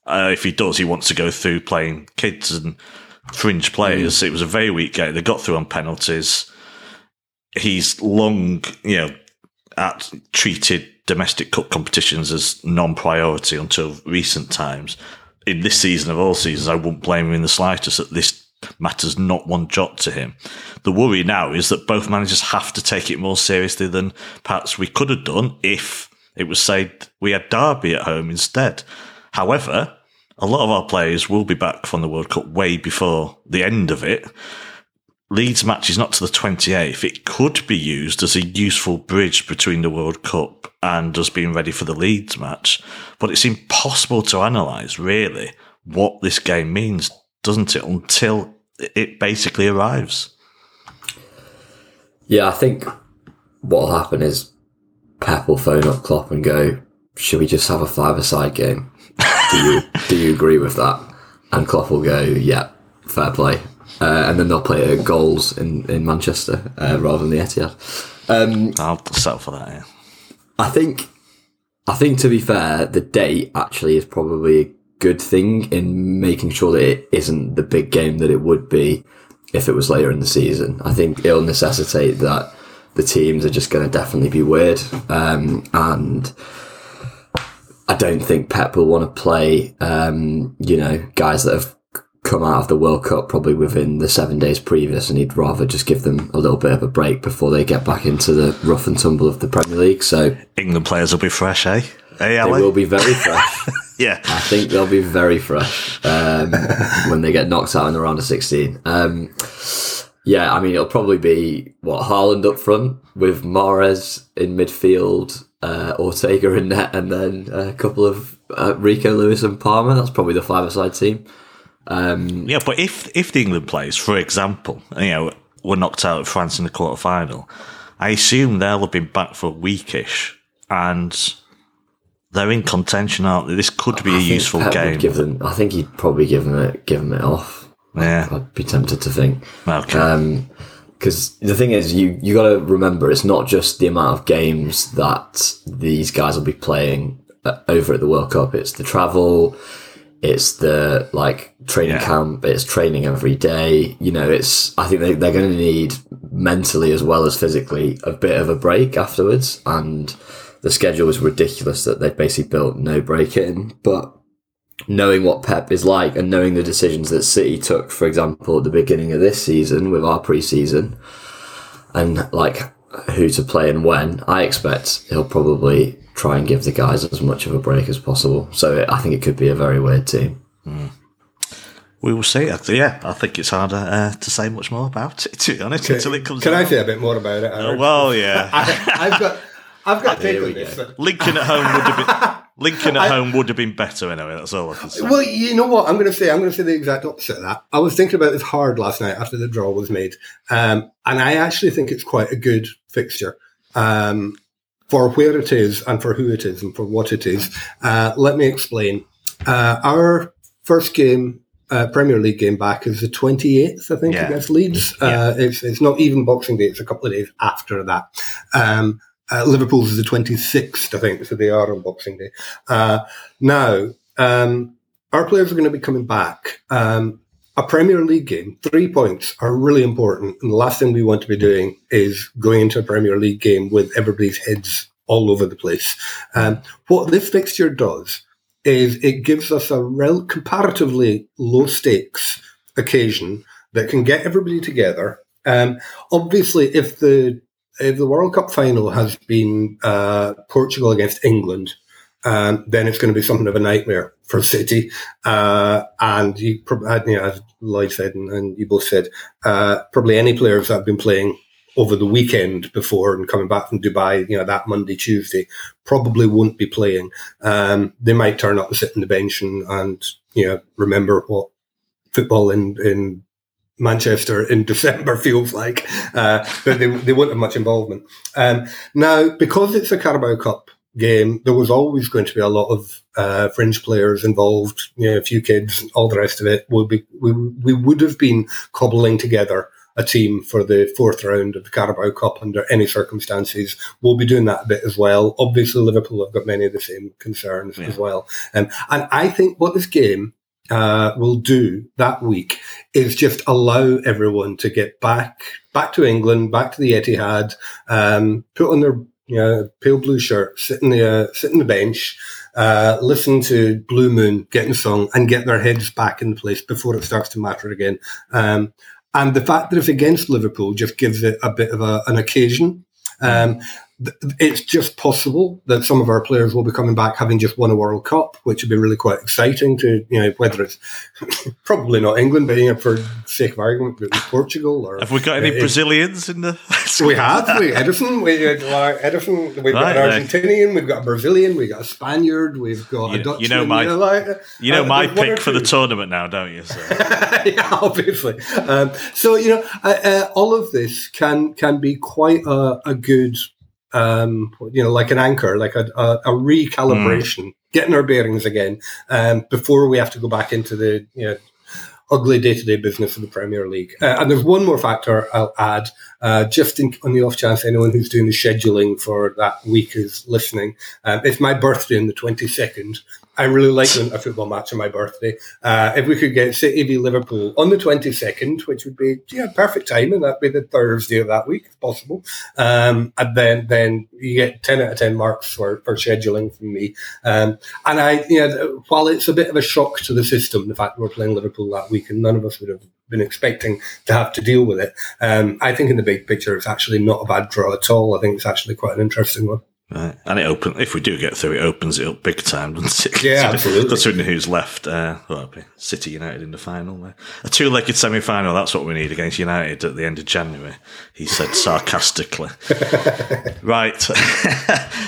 Uh, if he does, he wants to go through playing kids and fringe players. Mm. It was a very weak game. They got through on penalties. He's long, you know, at treated domestic cup competitions as non-priority until recent times. In this season of all seasons, I wouldn't blame him in the slightest at this matters not one jot to him. The worry now is that both managers have to take it more seriously than perhaps we could have done if it was said we had Derby at home instead. However, a lot of our players will be back from the World Cup way before the end of it. Leeds match is not to the 28th. It could be used as a useful bridge between the World Cup and us being ready for the Leeds match, but it's impossible to analyse really what this game means doesn't it? Until it basically arrives. Yeah, I think what will happen is Pep will phone up Klopp and go, "Should we just have a five-a-side game? Do you do you agree with that?" And Klopp will go, "Yeah, fair play." Uh, and then they'll play at goals in in Manchester uh, rather than the Etihad. Um, I'll settle for that. Yeah. I think. I think to be fair, the date actually is probably good thing in making sure that it isn't the big game that it would be if it was later in the season. I think it'll necessitate that the teams are just going to definitely be weird. Um, and I don't think Pep will want to play, um, you know, guys that have come out of the World Cup probably within the seven days previous, and he'd rather just give them a little bit of a break before they get back into the rough and tumble of the Premier League. So England players will be fresh, eh? Hey, they will be very fresh. Yeah. I think they'll be very fresh um, when they get knocked out in the round of 16. Um, yeah, I mean, it'll probably be what Haaland up front with Mahrez in midfield, uh, Ortega in net, and then a couple of uh, Rico Lewis and Palmer. That's probably the five-a-side team. Yeah, but if if the England players, for example, you know, were knocked out of France in the quarter final, I assume they'll have been back for a weekish and they're in contention, aren't they? This could be a I think useful Pep game. Give them, I think he'd probably give them it, give them it off. yeah. I'd be tempted to think. Okay. because the thing is, you you got to remember it's not just the amount of games that these guys will be playing uh, over at the World Cup. It's the travel, it's the like training Yeah. camp, it's training every day. You know, it's I think they, they're going to need mentally as well as physically a bit of a break afterwards. And the schedule was ridiculous that they basically built no break in, but knowing what Pep is like and knowing the decisions that City took, for example, at the beginning of this season with our pre-season, and like who to play and when, I expect he'll probably try and give the guys as much of a break as possible. So I think it could be a very weird team. we will see. Actually, yeah, I think it's harder uh, to say much more about it, to be honest, until it comes Can I out. say a bit more about it? Oh, Aaron? well, yeah. I, I've got, I've got take Here on we this. go. Lincoln at home would have been Lincoln at home would have been better anyway. That's all I can say. Well, you know what? I'm going to say I'm going to say the exact opposite of that. I was thinking about this hard last night after the draw was made, um, and I actually think it's quite a good fixture um, for where it is and for who it is and for what it is. Uh, let me explain. Uh, our first game. Uh, Premier League game back is the 28th, I think, Yeah. against Leeds. Uh, it's, it's not even Boxing Day; it's a couple of days after that. Um, uh, Liverpool's is the 26th, I think, so they are on Boxing Day. Uh, now, um, our players are going to be coming back. Um, a Premier League game, three points are really important. And the last thing we want to be doing is going into a Premier League game with everybody's heads all over the place. Um, what this fixture does is it gives us a rel- comparatively low stakes occasion that can get everybody together. Um, obviously, if the if the World Cup final has been uh, Portugal against England, um, then it's going to be something of a nightmare for City. Uh, and you, you know, as Lloyd said and, and you both said, uh, probably any players that have been playing over the weekend before and coming back from Dubai, you know, that Monday, Tuesday, probably won't be playing. Um, they might turn up and sit on the bench and, and you know, remember what football in, in Manchester in December feels like, uh, but they, they won't have much involvement. Um, now, because it's a Carabao Cup game, there was always going to be a lot of uh, fringe players involved, you know, a few kids, all the rest of it. We'll be, we, we would have been cobbling together a team for the fourth round of the Carabao Cup under any circumstances. We'll be doing that a bit as well. Obviously, Liverpool have got many of the same concerns Yeah. as well. Um, and I think what this game uh, will do that week is just allow everyone to get back back to England, back to the Etihad, um, put on their you know, pale blue shirt, sit in the uh, sit on the bench, uh, listen to Blue Moon getting sung, and get their heads back in place before it starts to matter again. Um, and the fact that it's against Liverpool just gives it a bit of a, an occasion. Um, it's just possible that some of our players will be coming back having just won a World Cup, which would be really quite exciting to, you know, whether it's probably not England, but, you know, for sake of argument, Portugal or. Have we got any Uh, Brazilians in the? we have. We Ederson. We uh, Ederson. We've got an. Argentinian. We've got a Brazilian. We've got a Spaniard. We've got You- a Dutchman. you know my- like, You know uh, my there's one or pick for the tournament now, don't you? So. yeah, obviously. Um, so you know, uh, uh, all of this can can be quite a, a good, um, you know, like an anchor, like a, a, a recalibration, getting our bearings again um, before we have to go back into the you know ugly day to day business of the Premier League. Uh, and there's one more factor I'll add, uh, just in, on the off chance anyone who's doing the scheduling for that week is listening. Um, it's my birthday on the 22nd. I really like a football match on my birthday. Uh, if we could get City v Liverpool on the 22nd, which would be yeah perfect time, and that'd be the Thursday of that week, if possible. Um, and then then you get 10 out of 10 marks for, for scheduling from me. Um, and I, you know, while it's a bit of a shock to the system, the fact that we're playing Liverpool that week, and none of us would have been expecting to have to deal with it, um, I think in the big picture, it's actually not a bad draw at all. I think it's actually quite an interesting one. Right. And it open if we do get through, it opens it up big time, doesn't it? Yeah, absolutely. Considering who's left, uh, well, City United in the final. A two-legged semi-final. That's what we need against United at the end of January. He said sarcastically. right,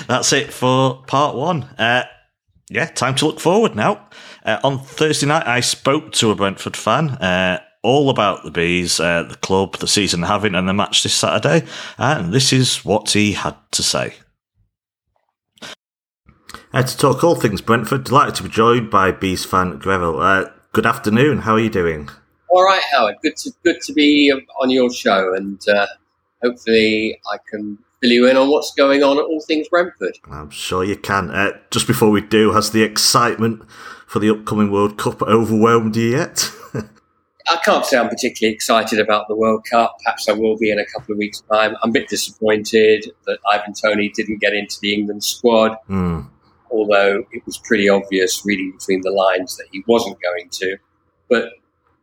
that's it for part one. Uh, yeah, time to look forward now. Uh, on Thursday night, I spoke to a Brentford fan. Uh, all about the bees, uh, the club, the season having, and the match this Saturday. And this is what he had to say. Uh, to talk all things Brentford, delighted to be joined by Bees fan Greville. Uh, good afternoon. How are you doing? All right, Howard. Good to good to be on your show, and uh, hopefully I can fill you in on what's going on at all things Brentford. I'm sure you can. Uh, just before we do, has the excitement for the upcoming World Cup overwhelmed you yet? I can't say I'm particularly excited about the World Cup. Perhaps I will be in a couple of weeks' time. I'm a bit disappointed that Ivan Toney didn't get into the England squad. Mm although it was pretty obvious reading between the lines that he wasn't going to. But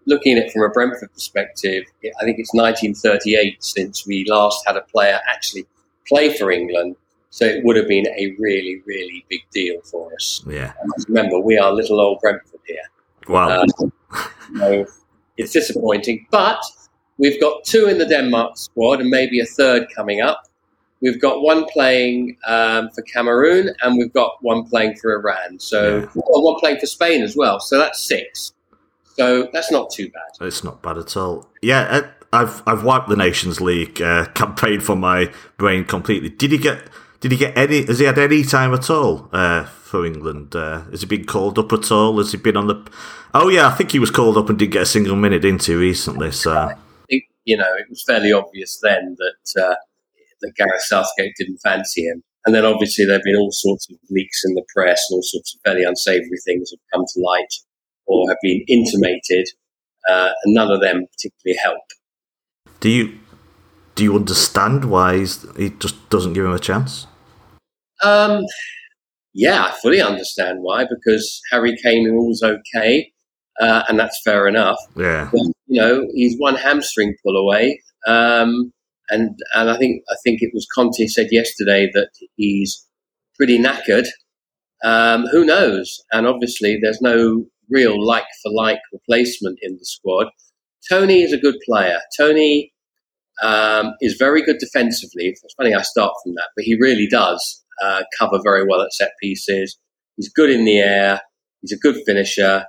looking at it from a Brentford perspective, I think it's 1938 since we last had a player actually play for England. So it would have been a really, really big deal for us. Yeah. remember, we are little old Brentford here. Wow. Um, so it's disappointing, but we've got two in the Denmark squad and maybe a third coming up. We've got one playing um, for Cameroon, and we've got one playing for Iran. So, yeah. well, one playing for Spain as well. So that's six. So that's not too bad. It's not bad at all. Yeah, uh, I've I've wiped the Nations League uh, campaign from my brain completely. Did he get? Did he get any? Has he had any time at all uh, for England? Uh, has he been called up at all? Has he been on the? Oh yeah, I think he was called up and didn't get a single minute into recently. So I think, you know, it was fairly obvious then that uh, that Gareth Southgate didn't fancy him. And then obviously there have been all sorts of leaks in the press and all sorts of fairly unsavoury things have come to light or have been intimated, uh, and none of them particularly help. Do you do you understand why he just doesn't give him a chance? Um, yeah, I fully understand why because Harry Kane was okay, uh, and that's fair enough. Yeah, but, you know he's one hamstring pull away. Um, and and I think I think it was Conte said yesterday that he's pretty knackered. Um, who knows? And obviously, there's no real like for like replacement in the squad. Toney is a good player. Toney um, is very good defensively. It's funny I start from that, but he really does uh, cover very well at set pieces. He's good in the air. He's a good finisher.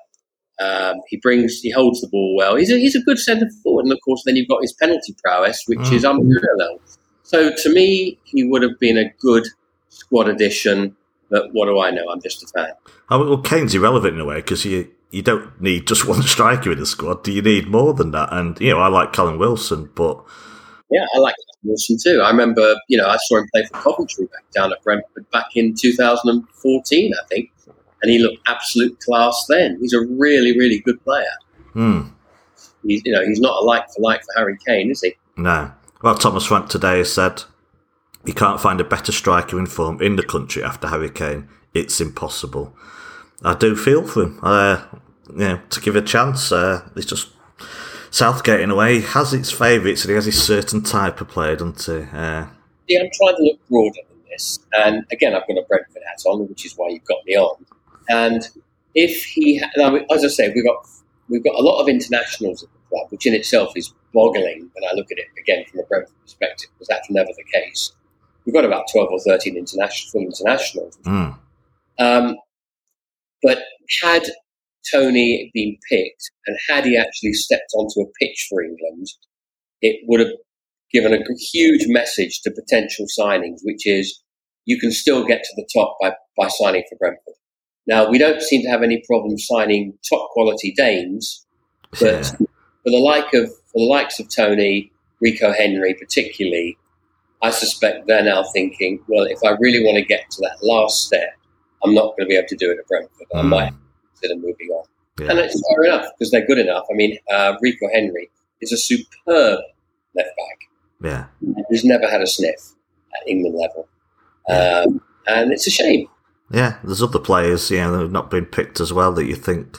Um, he brings, he holds the ball well. He's a, he's a good centre forward, and of course, then you've got his penalty prowess, which mm. is unparalleled. So to me, he would have been a good squad addition. But what do I know? I'm just a fan. Oh, well, Kane's irrelevant in a way because you you don't need just one striker in the squad. Do you need more than that? And you know, I like Callum Wilson, but yeah, I like Wilson too. I remember, you know, I saw him play for Coventry back down at Brentford back in 2014, I think and he looked absolute class then. He's a really, really good player. Hmm. He's, you know, he's not a like for like for Harry Kane, is he? No. Well, Thomas Frank today has said you can't find a better striker in form in the country after Harry Kane. It's impossible. I do feel for him. Uh, you know, to give a chance, uh, it's just Southgate in a way has its favourites and he has his certain type of player, doesn't he? Uh, yeah, I'm trying to look broader than this. And again, I've got a Brentford hat on, which is why you've got me on. And if he, as I say, we've got we've got a lot of internationals at the club, which in itself is boggling when I look at it again from a Brentford perspective, because that's never the case. We've got about twelve or thirteen international internationals. Mm. Um, but had Toney been picked and had he actually stepped onto a pitch for England, it would have given a huge message to potential signings, which is you can still get to the top by, by signing for Brentford. Now, we don't seem to have any problem signing top quality Danes, but for the like of for the likes of Toney, Rico Henry, particularly, I suspect they're now thinking, well, if I really want to get to that last step, I'm not going to be able to do it at Brentford. Mm. I might consider moving on. Yeah. And it's fair enough because they're good enough. I mean, uh, Rico Henry is a superb left back. Yeah. He's never had a sniff at England level. Um, and it's a shame yeah, there's other players, yeah, that have not been picked as well that you think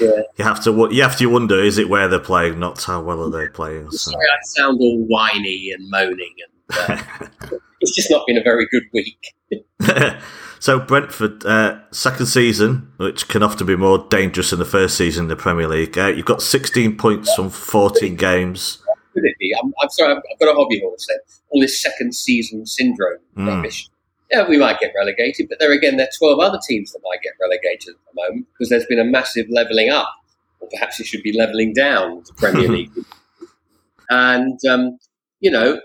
yeah. you have to you have to wonder is it where they're playing, not how well are they playing. So. Sorry, I sound all whiny and moaning, and uh, it's just not been a very good week. so Brentford, uh, second season, which can often be more dangerous than the first season in the Premier League. Uh, you've got 16 points from 14 games. I'm, I'm sorry, I've got a hobby horse. All this second season syndrome mm. rubbish. Yeah, we might get relegated, but there again, there are 12 other teams that might get relegated at the moment because there's been a massive levelling up, or perhaps it should be levelling down the Premier League. and, um, you know,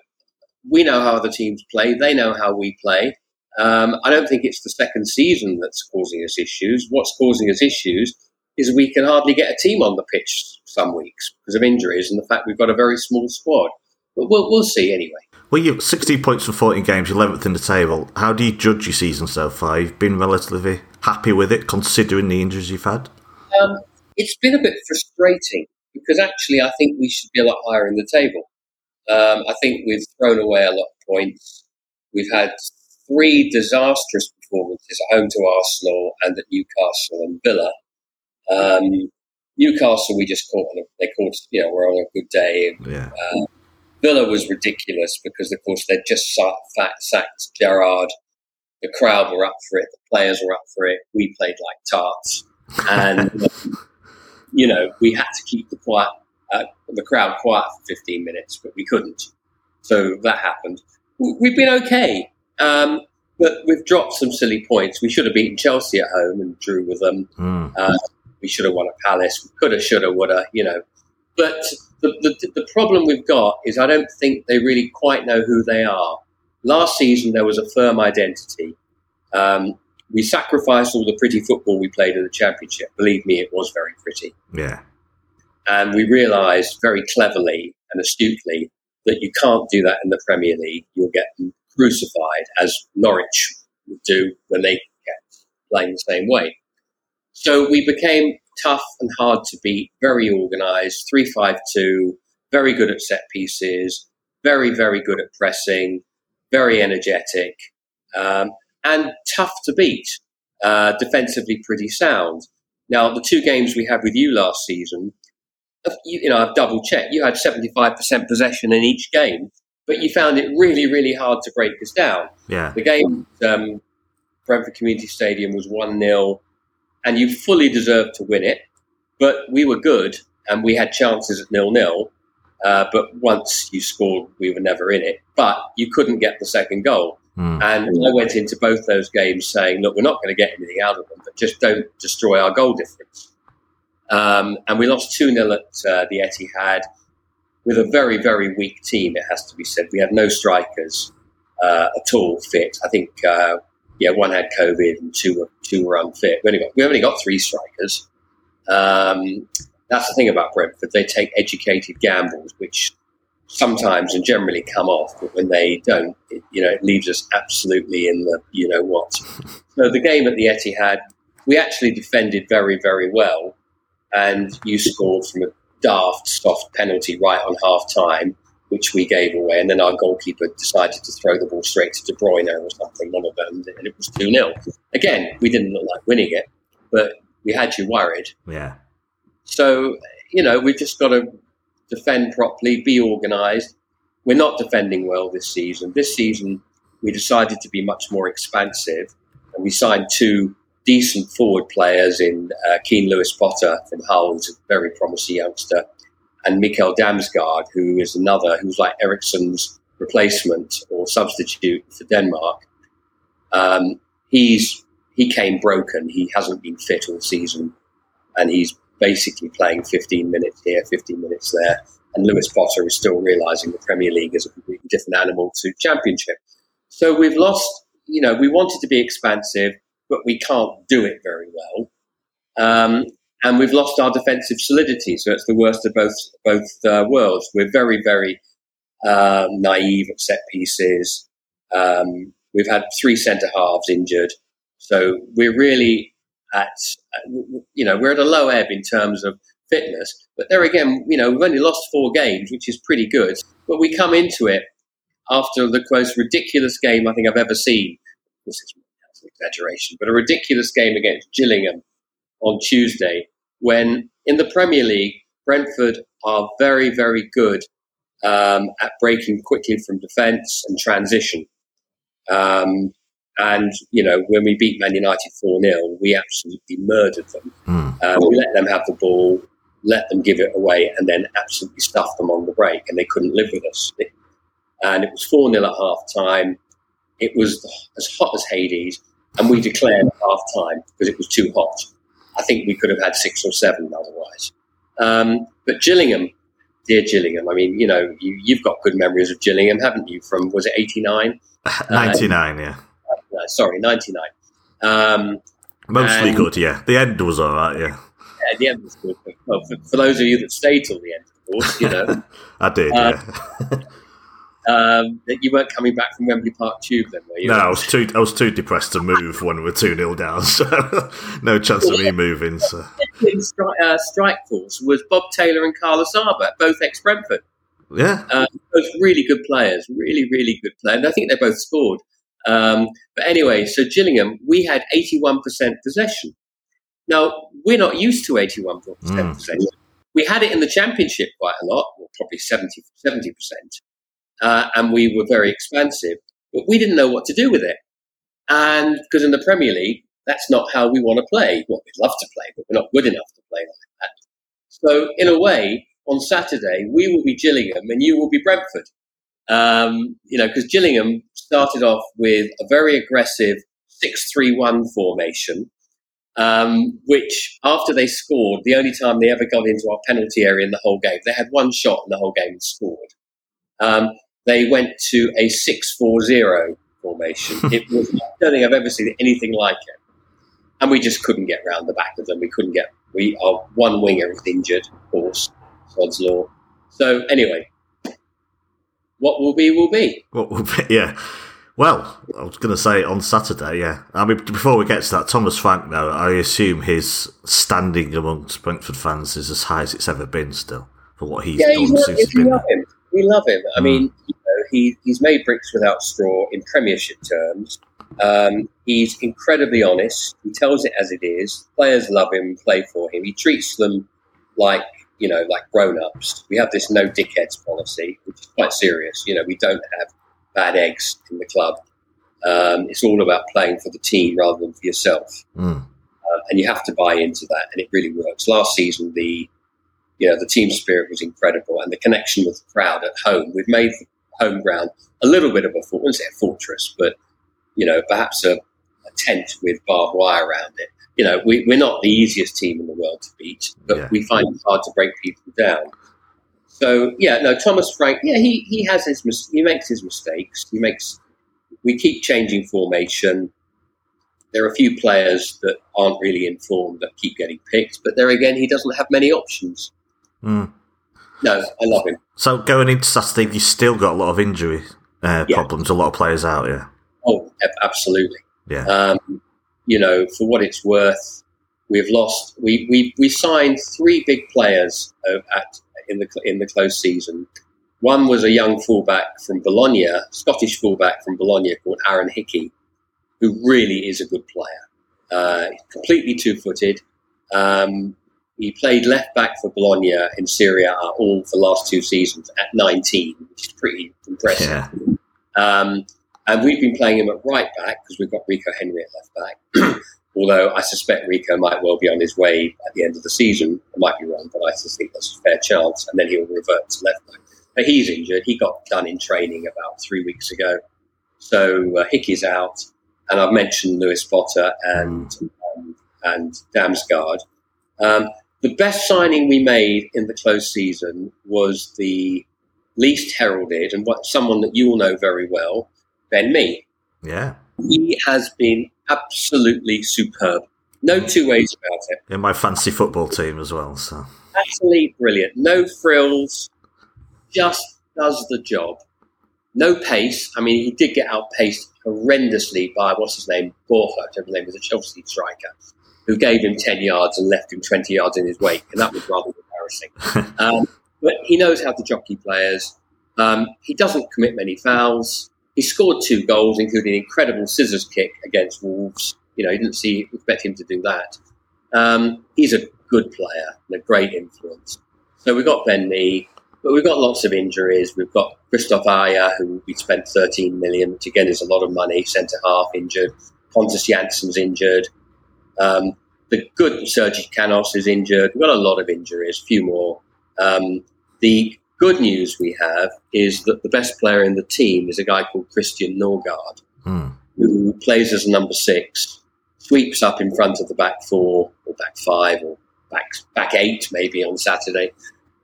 we know how other teams play, they know how we play. Um, I don't think it's the second season that's causing us issues. What's causing us issues is we can hardly get a team on the pitch some weeks because of injuries and the fact we've got a very small squad. But we'll, we'll see anyway. Well, you've 16 points from 14 games, 11th in the table. How do you judge your season so far? You've been relatively happy with it, considering the injuries you've had? Um, it's been a bit frustrating because actually I think we should be a lot higher in the table. Um, I think we've thrown away a lot of points. We've had three disastrous performances at home to Arsenal and at Newcastle and Villa. Um, Newcastle, we just caught on a, they caught, you know, we're on a good day. Yeah. Uh, Villa was ridiculous because, of course, they'd just sacked, sacked Gerrard. The crowd were up for it. The players were up for it. We played like tarts. And, you know, we had to keep the quiet, uh, the crowd quiet for 15 minutes, but we couldn't. So that happened. We've been okay. Um, but we've dropped some silly points. We should have beaten Chelsea at home and drew with them. Mm. Uh, we should have won at Palace. We could have, should have, would have, you know. But the, the, the problem we've got is I don't think they really quite know who they are. Last season, there was a firm identity. Um, we sacrificed all the pretty football we played in the championship. Believe me, it was very pretty. Yeah. And we realised very cleverly and astutely that you can't do that in the Premier League. You'll get crucified, as Norwich would do when they kept playing the same way. So we became tough and hard to beat, very organised, 3 5 2, very good at set pieces, very, very good at pressing, very energetic, um, and tough to beat, uh, defensively pretty sound. Now, the two games we had with you last season, you, you know, I've double checked. You had 75% possession in each game, but you found it really, really hard to break us down. Yeah. The game um, Brentford Community Stadium was 1 0 and you fully deserved to win it. But we were good, and we had chances at nil nil. Uh, but once you scored, we were never in it. But you couldn't get the second goal. Mm. And I went into both those games saying, look, we're not going to get anything out of them, but just don't destroy our goal difference. Um, and we lost 2 0 at uh, the Etihad with a very, very weak team, it has to be said. We had no strikers uh, at all fit. I think uh, yeah, one had COVID and two were two were unfit. We only got we only got three strikers. Um, that's the thing about Brentford; they take educated gambles, which sometimes and generally come off, but when they don't, it, you know, it leaves us absolutely in the you know what. So the game at the Etihad, we actually defended very very well, and you scored from a daft soft penalty right on half time which we gave away. And then our goalkeeper decided to throw the ball straight to De Bruyne or something, one of them, and it was 2 0. Again, we didn't look like winning it, but we had you worried. Yeah. So, you know, we've just got to defend properly, be organised. We're not defending well this season. This season, we decided to be much more expansive, and we signed two decent forward players in uh, Keane Lewis Potter from Hull, who's a very promising youngster, and Mikkel Damsgaard, who is another who's like Eriksen's replacement or substitute for Denmark. Um, he's he came broken. He hasn't been fit all season, and he's basically playing 15 minutes here, 15 minutes there. And Lewis Potter is still realizing the Premier League is a completely different animal to Championship. So we've lost. You know, we wanted to be expansive, but we can't do it very well. Um, and we've lost our defensive solidity. So it's the worst of both both uh, worlds. We're very very um, naive at set pieces. Um, we've had three centre halves injured, so we're really at you know we're at a low ebb in terms of fitness. But there again, you know we've only lost four games, which is pretty good. But we come into it after the most ridiculous game I think I've ever seen. This is an exaggeration, but a ridiculous game against Gillingham on Tuesday, when in the Premier League, Brentford are very, very good um, at breaking quickly from defence and transition. Um, and, you know, when we beat Man United 4 0, we absolutely murdered them. Mm. We let them have the ball, let them give it away, and then absolutely stuffed them on the break, and they couldn't live with us. And it was 4 0 at half time. It was as hot as Hades, and we declared at half time because it was too hot. I think we could have had six or seven otherwise. Um, but Gillingham, dear Gillingham, I mean, you know, you, have got good memories of Gillingham, haven't you? From, was it 89? 99, uh, yeah uh, sorry, 99. Um, Mostly and, good, yeah. The end was all right, yeah. Yeah, the end was good. Well, for, for, those of you that stayed till the end, of course, you know. I did, um, yeah. um, you weren't coming back from Wembley Park Tube then, were you? No, I was too I was too depressed to move when we were 2 0 down, so no chance of me moving. So. Strike, uh, strike force was Bob Taylor and Carl Asaba, both ex Brentford. Yeah. Um, both really good players, really, really good players. And I think they both scored. Um, but anyway, so Gillingham, we had 81% possession. Now, we're not used to 81% mm. possession. We had it in the championship quite a lot, well, probably 70, 70%. Uh, and we were very expansive, but we didn't know what to do with it. And because in the Premier League, that's not how we want to play. Well, we'd love to play, but we're not good enough to play like that. So, in a way, on Saturday, we will be Gillingham and you will be Brentford. Um, you know, because Gillingham started off with a very aggressive 6-3-1 formation, um, which after they scored, the only time they ever got into our penalty area in the whole game, they had one shot in the whole game and scored. Um, they went to a 6-4-0 formation. it was, I don't think I've ever seen anything like it. And we just couldn't get round the back of them. We couldn't get, we, our one winger was injured, of course, Sod's Law. So anyway, what will be will be. What will be? Yeah. Well, I was going to say on Saturday. Yeah. I mean, before we get to that, Thomas Frank. though, I assume his standing amongst Brentford fans is as high as it's ever been. Still, for what he's yeah, done he's since he's been him. We love him. I mm. mean, you know, he he's made bricks without straw in Premiership terms. Um, he's incredibly honest. He tells it as it is. Players love him, play for him. He treats them like you know, like grown ups. We have this no dickheads policy, which is quite serious. You know, we don't have bad eggs in the club. Um, it's all about playing for the team rather than for yourself. Mm. Uh, and you have to buy into that, and it really works. Last season, the you know the team spirit was incredible, and the connection with the crowd at home. We've made the home ground a little bit of a, I wouldn't say a fortress, but you know, perhaps a, a tent with barbed wire around it you know, we, we're not the easiest team in the world to beat, but yeah. we find it hard to break people down. So yeah, no, Thomas Frank, yeah, he, he has his he makes his mistakes. He makes we keep changing formation. There are a few players that aren't really informed that keep getting picked, but there again, he doesn't have many options. Mm. No, I love him. So going into Saturday, you still got a lot of injury uh, yeah. problems. A lot of players out, yeah. Oh, absolutely. Yeah. Um, you know, for what it's worth, we've lost. We we, we signed three big players uh, at in the in the close season. One was a young fullback from Bologna, Scottish fullback from Bologna called Aaron Hickey, who really is a good player. Uh, completely two-footed. Um, he played left back for Bologna in Serie A all for the last two seasons at 19, which is pretty impressive. Yeah. Um, and we've been playing him at right back because we've got Rico Henry at left back. Although I suspect Rico might well be on his way at the end of the season. I might be wrong, but I just think there's a fair chance. And then he'll revert to left back. But he's injured. He got done in training about three weeks ago. So uh, Hickey's out. And I've mentioned Lewis Potter and, um, and Damsgaard. Um, the best signing we made in the close season was the least heralded and what someone that you all know very well, Ben Mee. Yeah. He has been absolutely superb. No mm. two ways about it. In my fancy football team as well. So absolutely brilliant. No frills, just does the job. No pace. I mean, he did get outpaced horrendously by what's his name, Borja, whatever his name was, a Chelsea striker, who gave him ten yards and left him twenty yards in his wake, and that was rather embarrassing. um, but he knows how to jockey players. Um, he doesn't commit many fouls. He scored two goals, including an incredible scissors kick against Wolves. You know, you didn't see expect him to do that. Um, he's a good player and a great influence. So we've got Ben Mee. but we've got lots of injuries. We've got Kristoffer Ajer, who we spent 13 million, which again is a lot of money, centre half injured. Pontus Jansson's injured. Um, the good Sergi Canos is injured. We've got a lot of injuries, a few more. Um, the good news we have is that the best player in the team is a guy called Christian Nørgaard, Hmm. who plays as a number six, sweeps up in front of the back four or back five or back back eight maybe on Saturday,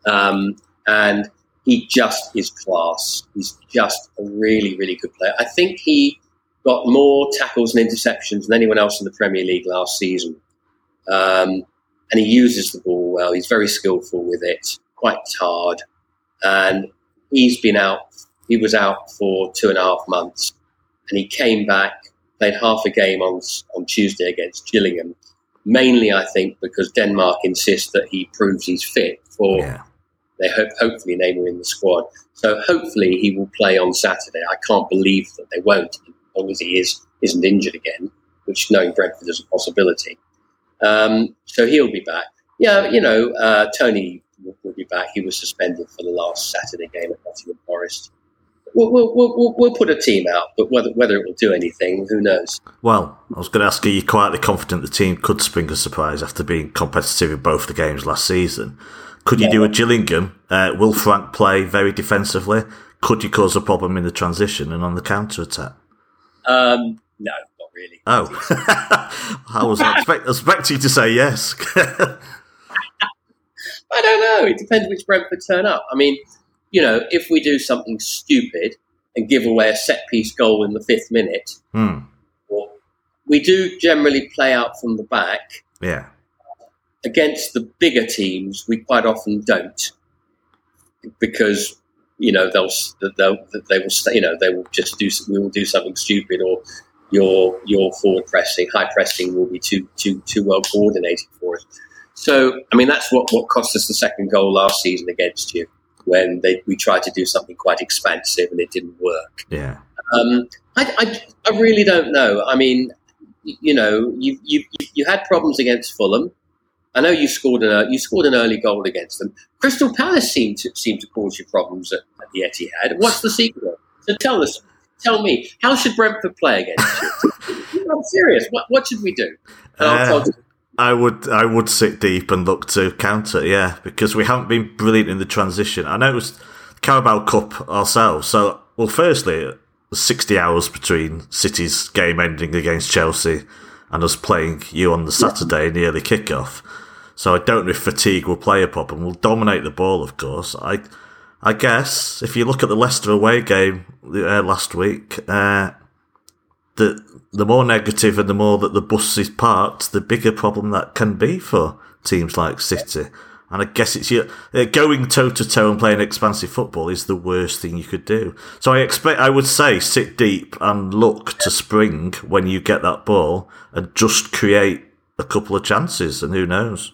um, and he just is class. He's just a really really good player. I think he got more tackles and interceptions than anyone else in the Premier League last season, um, and he uses the ball well. He's very skillful with it, quite hard, and he's been out. He was out for two and a half months, and he came back, played half a game on on Tuesday against Gillingham. Mainly, I think, because Denmark insists that he proves he's fit for Yeah. they hope hopefully name him in the squad. So hopefully he will play on Saturday. I can't believe that they won't, long as he is isn't injured again, which knowing Brentford is a possibility. Um, so he'll be back. Yeah, you know, uh, Toney will, will be back. He was suspended for the last Saturday game at Nottingham Forest. We'll, we'll, we'll, we'll- put a team out, but whether whether it will do anything, who knows? Well, I was going to ask, are you quietly confident the team could spring a surprise after being competitive in both the games last season? Could you do a Gillingham? Uh, will Frank play very defensively? Could you cause a problem in the transition and on the counter attack? Um, no, not really. Oh, I was expect- expecting you to say yes. I don't know. It depends which Brentford turn up. I mean, you know, if we do something stupid and give away a set piece goal in the fifth minute, hmm. or we do generally play out from the back. Yeah. Against the bigger teams, we quite often don't because you know they'll they'll they will you know they will just do we will do something stupid or your your forward pressing high pressing will be too too too well coordinated for us. So I mean that's what what cost us the second goal last season against you when they we tried to do something quite expansive and it didn't work. Yeah. Um, I, I, I really don't know. I mean, you know, you you you had problems against Fulham. I know you scored an you scored an early goal against them. Crystal Palace seemed to seem to cause you problems at the Etihad. What's the secret? So tell us, tell me, how should Brentford play against you? I'm serious. What what should we do? Uh, I would I would sit deep and look to counter, yeah, because we haven't been brilliant in the transition. I know it was Carabao Cup ourselves, so well, firstly, sixty hours between City's game ending against Chelsea and us playing you on the Saturday in the early kickoff. So I don't know if fatigue will play a problem. We'll dominate the ball, of course. I I guess if you look at the Leicester away game uh, last week, uh, the the more negative and the more that the bus is parked, the bigger problem that can be for teams like City. And I guess it's your, uh, going toe to toe and playing expansive football is the worst thing you could do. So I expect, I would say, sit deep and look to spring when you get that ball and just create a couple of chances, and who knows?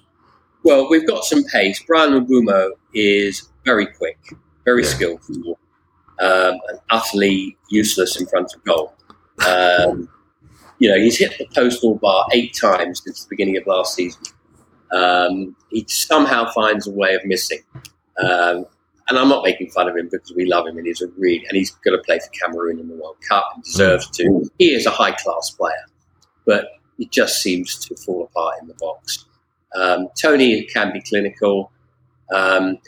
Well, we've got some pace. Bryan Mbeumo is very quick, very Yeah. skillful, um, and utterly useless in front of goal. Um, you know, he's hit the postal bar eight times since the beginning of last season. Um, he somehow finds a way of missing. Um, and I'm not making fun of him because we love him and he's a really, and he's going to play for Cameroon in the World Cup and deserves to. He is a high class player, but it just seems to fall apart in the box. Um, Toney can be clinical. Um,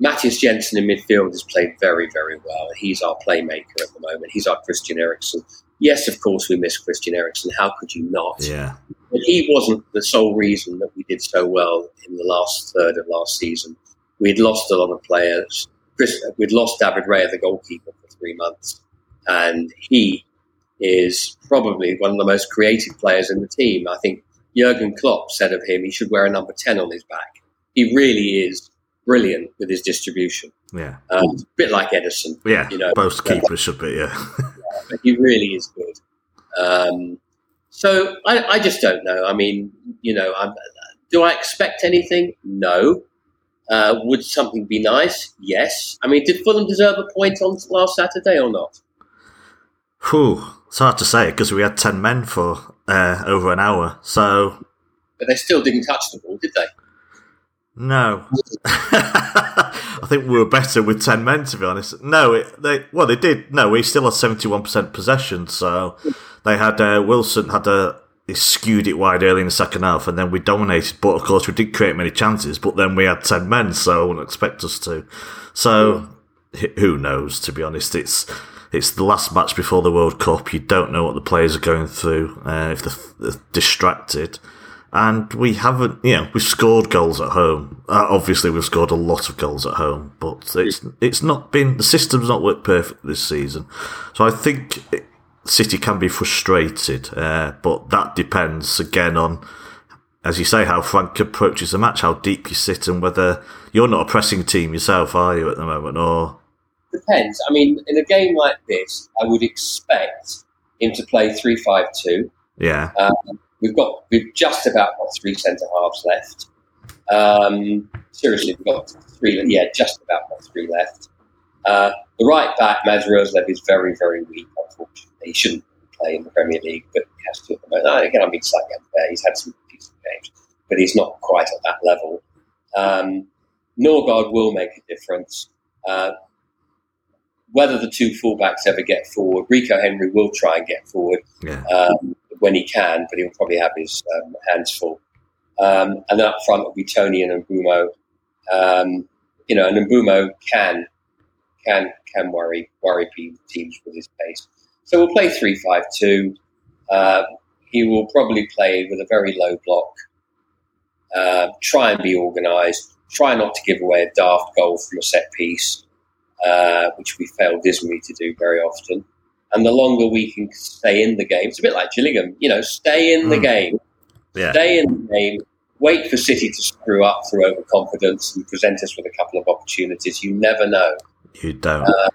Mathias Jensen in midfield has played very, very well. He's our playmaker at the moment. He's our Christian Eriksen. Yes, of course, we miss Christian Eriksen. How could you not? Yeah. But he wasn't the sole reason that we did so well in the last third of last season. We'd lost a lot of players. Chris, we'd lost David Raya, the goalkeeper, for three months. And he is probably one of the most creative players in the team. I think Jurgen Klopp said of him he should wear a number 10 on his back. He really is brilliant with his distribution. Yeah. Um, a bit like Ederson, Yeah. You know, both keepers should be, yeah. but he really is good. Um, so I, I just don't know. I mean, you know, I'm, do I expect anything? No. Uh, would something be nice? Yes. I mean, did Fulham deserve a point on last Saturday or not? Whew. It's hard to say because we had 10 men for uh, over an hour. So, But they still didn't touch the ball, did they? No. I think we were better with ten men, to be honest. No, it, they well they did. No, we still had seventy one percent possession, so they had uh, Wilson had a he skewed it wide early in the second half, and then we dominated. But of course, we did create many chances. But then we had ten men, so I wouldn't expect us to. So who knows? To be honest, it's it's the last match before the World Cup. You don't know what the players are going through uh, if they're, they're distracted and we haven't, you know, we've scored goals at home. Uh, obviously, we've scored a lot of goals at home, but it's it's not been the system's not worked perfect this season. So I think it, City can be frustrated, uh, but that depends again on, as you say, how Frank approaches the match, how deep you sit, and whether you're not a pressing team yourself, are you at the moment, or depends. I mean, in a game like this, I would expect him to play three-five-two. Yeah. Um, We've got we've just about got three centre halves left. Um, seriously, we've got three. Yeah, just about got three left. Uh, the right back, Mads Roerslev, is very, very weak. Unfortunately, he shouldn't play in the Premier League, but he has to at the moment. Again, I'm being slightly unfair. He's had some decent games, but he's not quite at that level. Um, Nørgaard will make a difference. Uh, whether the two fullbacks ever get forward, Rico Henry will try and get forward. Yeah. Um, when he can, but he'll probably have his um, hands full. Um, and then up front will be Toney and Mbeumo. Um, you know, and Mbeumo can can can worry worry teams with his pace. So we'll play three five two. Uh, he will probably play with a very low block. Uh, try and be organised. Try not to give away a daft goal from a set piece, uh, which we fail dismally to do very often and the longer we can stay in the game, it's a bit like Gillingham, you know, stay in the mm. game, yeah. stay in the game, wait for City to screw up through overconfidence and present us with a couple of opportunities. You never know. You don't. Uh,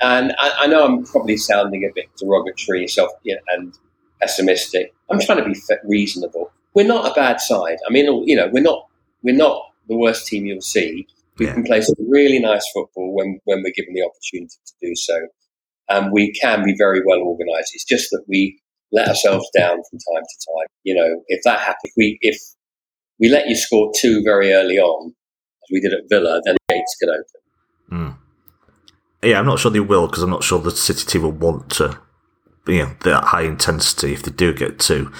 and I, I, know I'm probably sounding a bit derogatory self, you know, and pessimistic. I'm trying to be reasonable. We're not a bad side. I mean, you know, we're not we're not the worst team you'll see. We yeah. can play some really nice football when when we're given the opportunity to do so and we can be very well organised. It's just that we let ourselves down from time to time. You know, if that happens, we if we let you score two very early on, as we did at Villa, then the gates can open. Mm. Yeah, I'm not sure they will because I'm not sure the City team will want to, you know, that high intensity if they do get two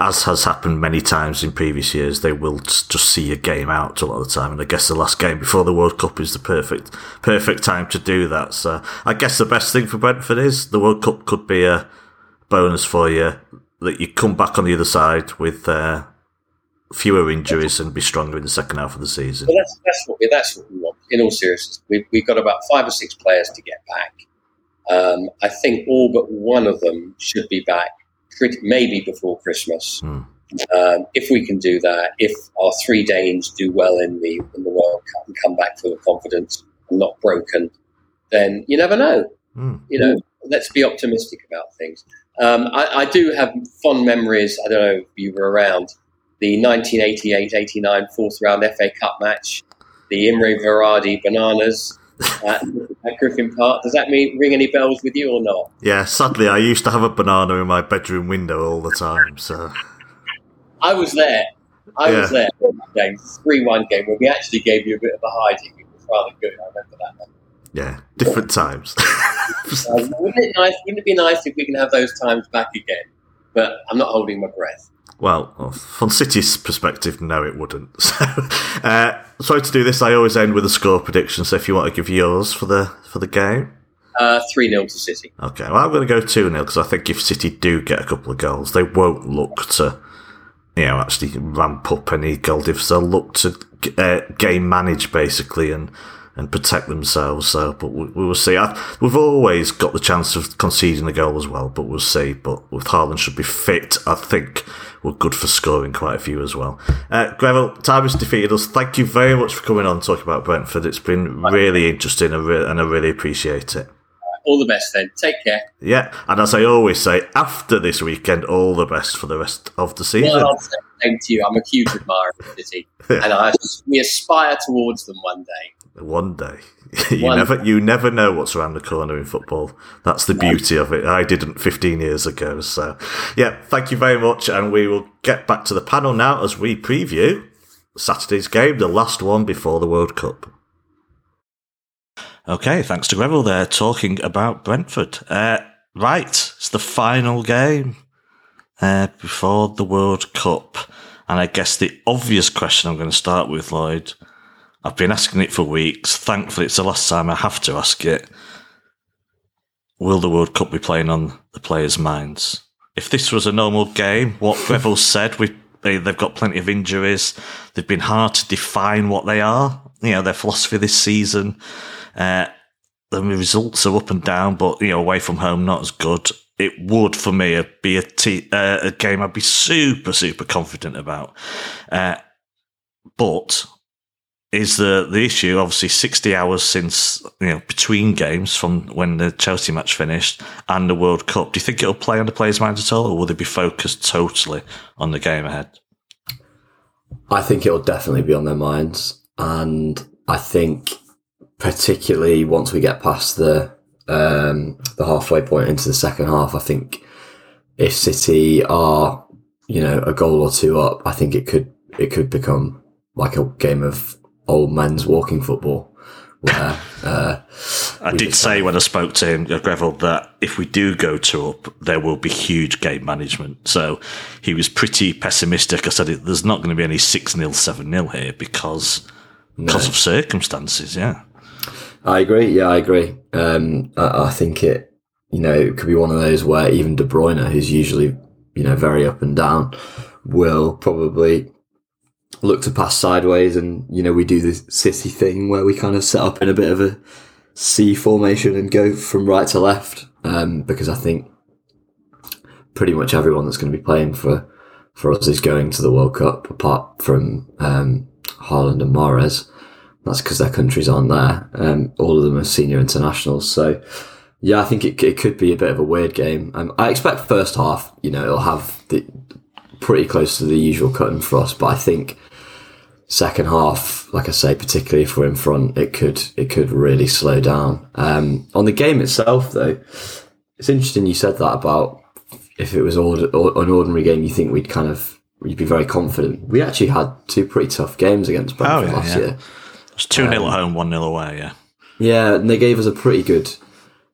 as has happened many times in previous years, they will just see a game out a lot of the time. And I guess the last game before the World Cup is the perfect perfect time to do that. So I guess the best thing for Brentford is the World Cup could be a bonus for you that you come back on the other side with uh, fewer injuries and be stronger in the second half of the season. Well, that's, that's what we that's what we want. In all seriousness, we've, we've got about five or six players to get back. Um, I think all but one of them should be back maybe before Christmas. Mm. Um, if we can do that, if our three Danes do well in the in the World Cup and come back full of confidence and not broken, then you never know. Mm. You know, let's be optimistic about things. Um, I, I, do have fond memories. I don't know if you were around the 1988-89 fourth round FA Cup match, the Imre Varadi Bananas at, at Griffin Park. Does that mean ring any bells with you or not? Yeah, sadly, I used to have a banana in my bedroom window all the time. So I was there. I yeah. was there. Game three one game where we actually gave you a bit of a hiding. It was rather good. I remember that. Yeah, different times. uh, wouldn't it nice? Wouldn't it be nice if we can have those times back again? But I'm not holding my breath. Well, from City's perspective, no, it wouldn't. So, uh, sorry to do this. I always end with a score prediction. So, if you want to give yours for the for the game, uh, three 0 to City. Okay, well, I'm going to go two 0 because I think if City do get a couple of goals, they won't look to, you know, actually ramp up any goal difference. They'll look to uh, game manage basically and and protect themselves. So, but we, we will see. I, we've always got the chance of conceding a goal as well, but we'll see. But with Haaland should be fit, I think we're good for scoring quite a few as well. Uh, Greville, time has defeated us. Thank you very much for coming on and talking about Brentford. It's been really interesting and, re- and I really appreciate it. All the best then. Take care. Yeah, and as I always say, after this weekend, all the best for the rest of the season. Well, same to you. I'm a huge admirer of the City, and I, we aspire towards them one day. One day. you One never you never know what's around the corner in football. That's the beauty of it. I didn't 15 years ago. So, yeah, thank you very much. And we will get back to the panel now as we preview Saturday's game, the last one before the World Cup. Okay, thanks to Greville there talking about Brentford. Uh, right, it's the final game uh, before the World Cup. And I guess the obvious question I'm going to start with, Lloyd, I've been asking it for weeks. Thankfully, it's the last time I have to ask it. Will the World Cup be playing on the players' minds? If this was a normal game, what Greville said, we they, they've got plenty of injuries. They've been hard to define what they are. You know, their philosophy this season. Uh, the results are up and down, but you know, away from home, not as good. It would for me be a, t- uh, a game I'd be super super confident about. Uh, but is the the issue obviously 60 hours since you know between games from when the Chelsea match finished and the World Cup. Do you think it'll play on the players' minds at all, or will they be focused totally on the game ahead? I think it'll definitely be on their minds, and I think particularly once we get past the um, the halfway point into the second half, I think if City are you know a goal or two up, I think it could it could become like a game of old man's walking football. Where uh, I did say when I spoke to him, Greville, that if we do go to up, there will be huge game management. So he was pretty pessimistic. I said there's not going to be any six 0 seven 0 here because no. because of circumstances. Yeah, I agree. Yeah, I agree. Um, I, I think it, you know, it could be one of those where even De Bruyne, who's usually you know very up and down, will probably look to pass sideways and, you know, we do this city thing where we kind of set up in a bit of a C formation and go from right to left. Um, because I think pretty much everyone that's going to be playing for, for us is going to the World Cup apart from, um, Haaland and Mahrez. That's because their countries aren't there. Um, all of them are senior internationals. So, yeah, I think it, it could be a bit of a weird game. Um, I expect first half, you know, it'll have the pretty close to the usual cut and frost, but I think second half, like I say, particularly if we're in front, it could it could really slow down. Um, on the game itself, though, it's interesting you said that about if it was order, or, an ordinary game, you think we'd kind of you'd be very confident. We actually had two pretty tough games against Brentford oh, yeah, last yeah. year. It's two 0 um, at home, one 0 away. Yeah, yeah, and they gave us a pretty good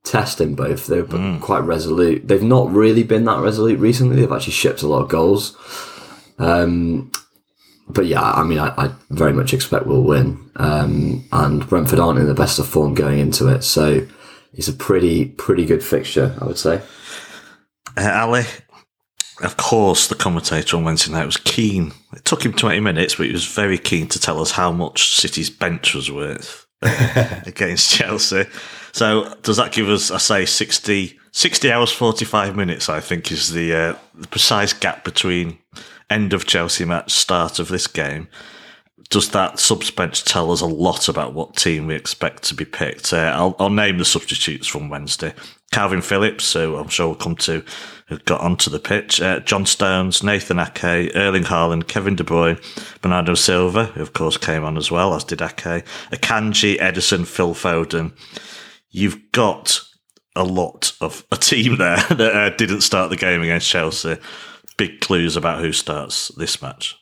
test in both. They were mm. quite resolute. They've not really been that resolute recently. They've actually shipped a lot of goals. Um, but yeah, I mean, I, I, very much expect we'll win. Um, and Brentford aren't in the best of form going into it, so it's a pretty pretty good fixture, I would say. Uh, Ali, of course, the commentator on Wednesday night was keen. It took him twenty minutes, but he was very keen to tell us how much City's bench was worth against Chelsea. So does that give us, I say, 60, 60 hours forty five minutes? I think is the uh, the precise gap between end of Chelsea match, start of this game, does that subs bench tell us a lot about what team we expect to be picked? Uh, I'll, I'll, name the substitutes from Wednesday. Calvin Phillips, who I'm sure we'll come to, who got onto the pitch. Uh, John Stones, Nathan Ake, Erling Haaland, Kevin De Bruyne, Bernardo Silva, who of course came on as well, as did Ake, Akanji, Ederson, Phil Foden. You've got a lot of a team there that uh, didn't start the game against Chelsea big clues about who starts this match.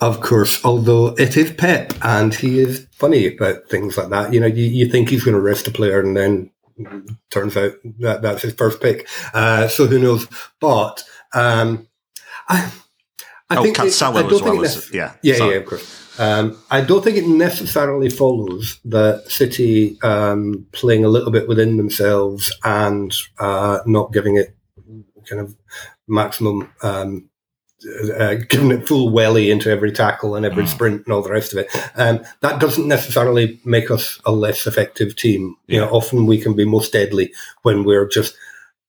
Of course, although it is Pep and he is funny about things like that. You know, you, you think he's going to rest a player and then turns out that that's his first pick. Uh, so who knows? But um, I, I oh, think Cancelo it, I as well. As, yeah, yeah, Sorry. yeah, of course. Um, I don't think it necessarily follows that City um, playing a little bit within themselves and uh, not giving it kind of maximum um, uh, giving it full welly into every tackle and every mm. sprint and all the rest of it. Um, that doesn't necessarily make us a less effective team. Yeah. You know, often we can be most deadly when we're just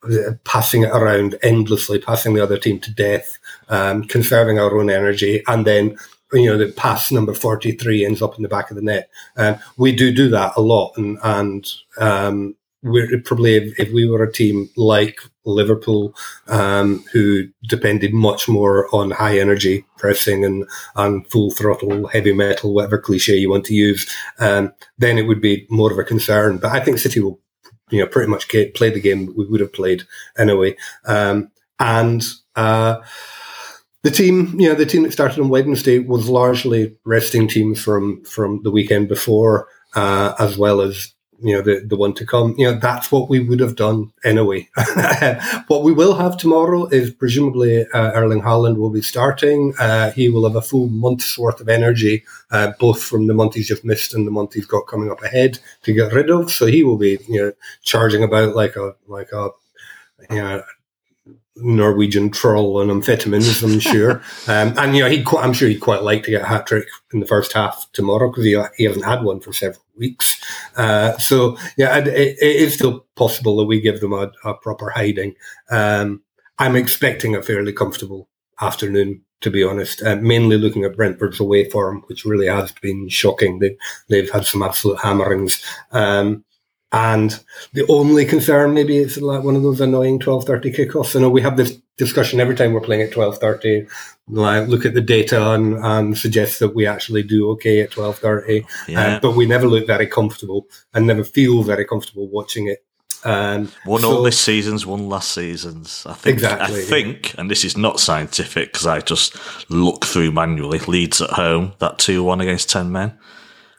uh, passing it around endlessly, passing the other team to death, um, conserving our own energy, and then you know the pass number forty three ends up in the back of the net. Um, we do do that a lot, and and um, we're probably if, if, we were a team like Liverpool, um, who depended much more on high energy pressing and, and full throttle, heavy metal, whatever cliche you want to use, um, then it would be more of a concern. But I think City will, you know, pretty much play the game we would have played anyway. Um, and, uh, the team, you know, the team that started on Wednesday was largely resting teams from, from the weekend before, uh, as well as you know the the one to come. You know that's what we would have done anyway. what we will have tomorrow is presumably uh, Erling Haaland will be starting. Uh, he will have a full month's worth of energy, uh, both from the month he's just missed and the month he's got coming up ahead to get rid of. So he will be you know charging about like a like a you know Norwegian troll on amphetamines, I'm sure. um, and you know, he I'm sure he'd quite like to get a hat trick in the first half tomorrow because he, he hasn't had one for several weeks. Uh, so yeah, it, it is still possible that we give them a, a proper hiding. Um, I'm expecting a fairly comfortable afternoon. To be honest, uh, mainly looking at Brentford's away form, which really has been shocking. They've, they've had some absolute hammerings. Um, and the only concern, maybe it's like one of those annoying twelve thirty kickoffs. I know we have this discussion every time we're playing at twelve thirty. Like look at the data and, and suggest that we actually do okay at twelve thirty, yeah. uh, but we never look very comfortable and never feel very comfortable watching it. Um, one so, all this season's, one last season's. I think. Exactly. I think, yeah. and this is not scientific because I just look through manually. Leeds at home, that two one against ten men,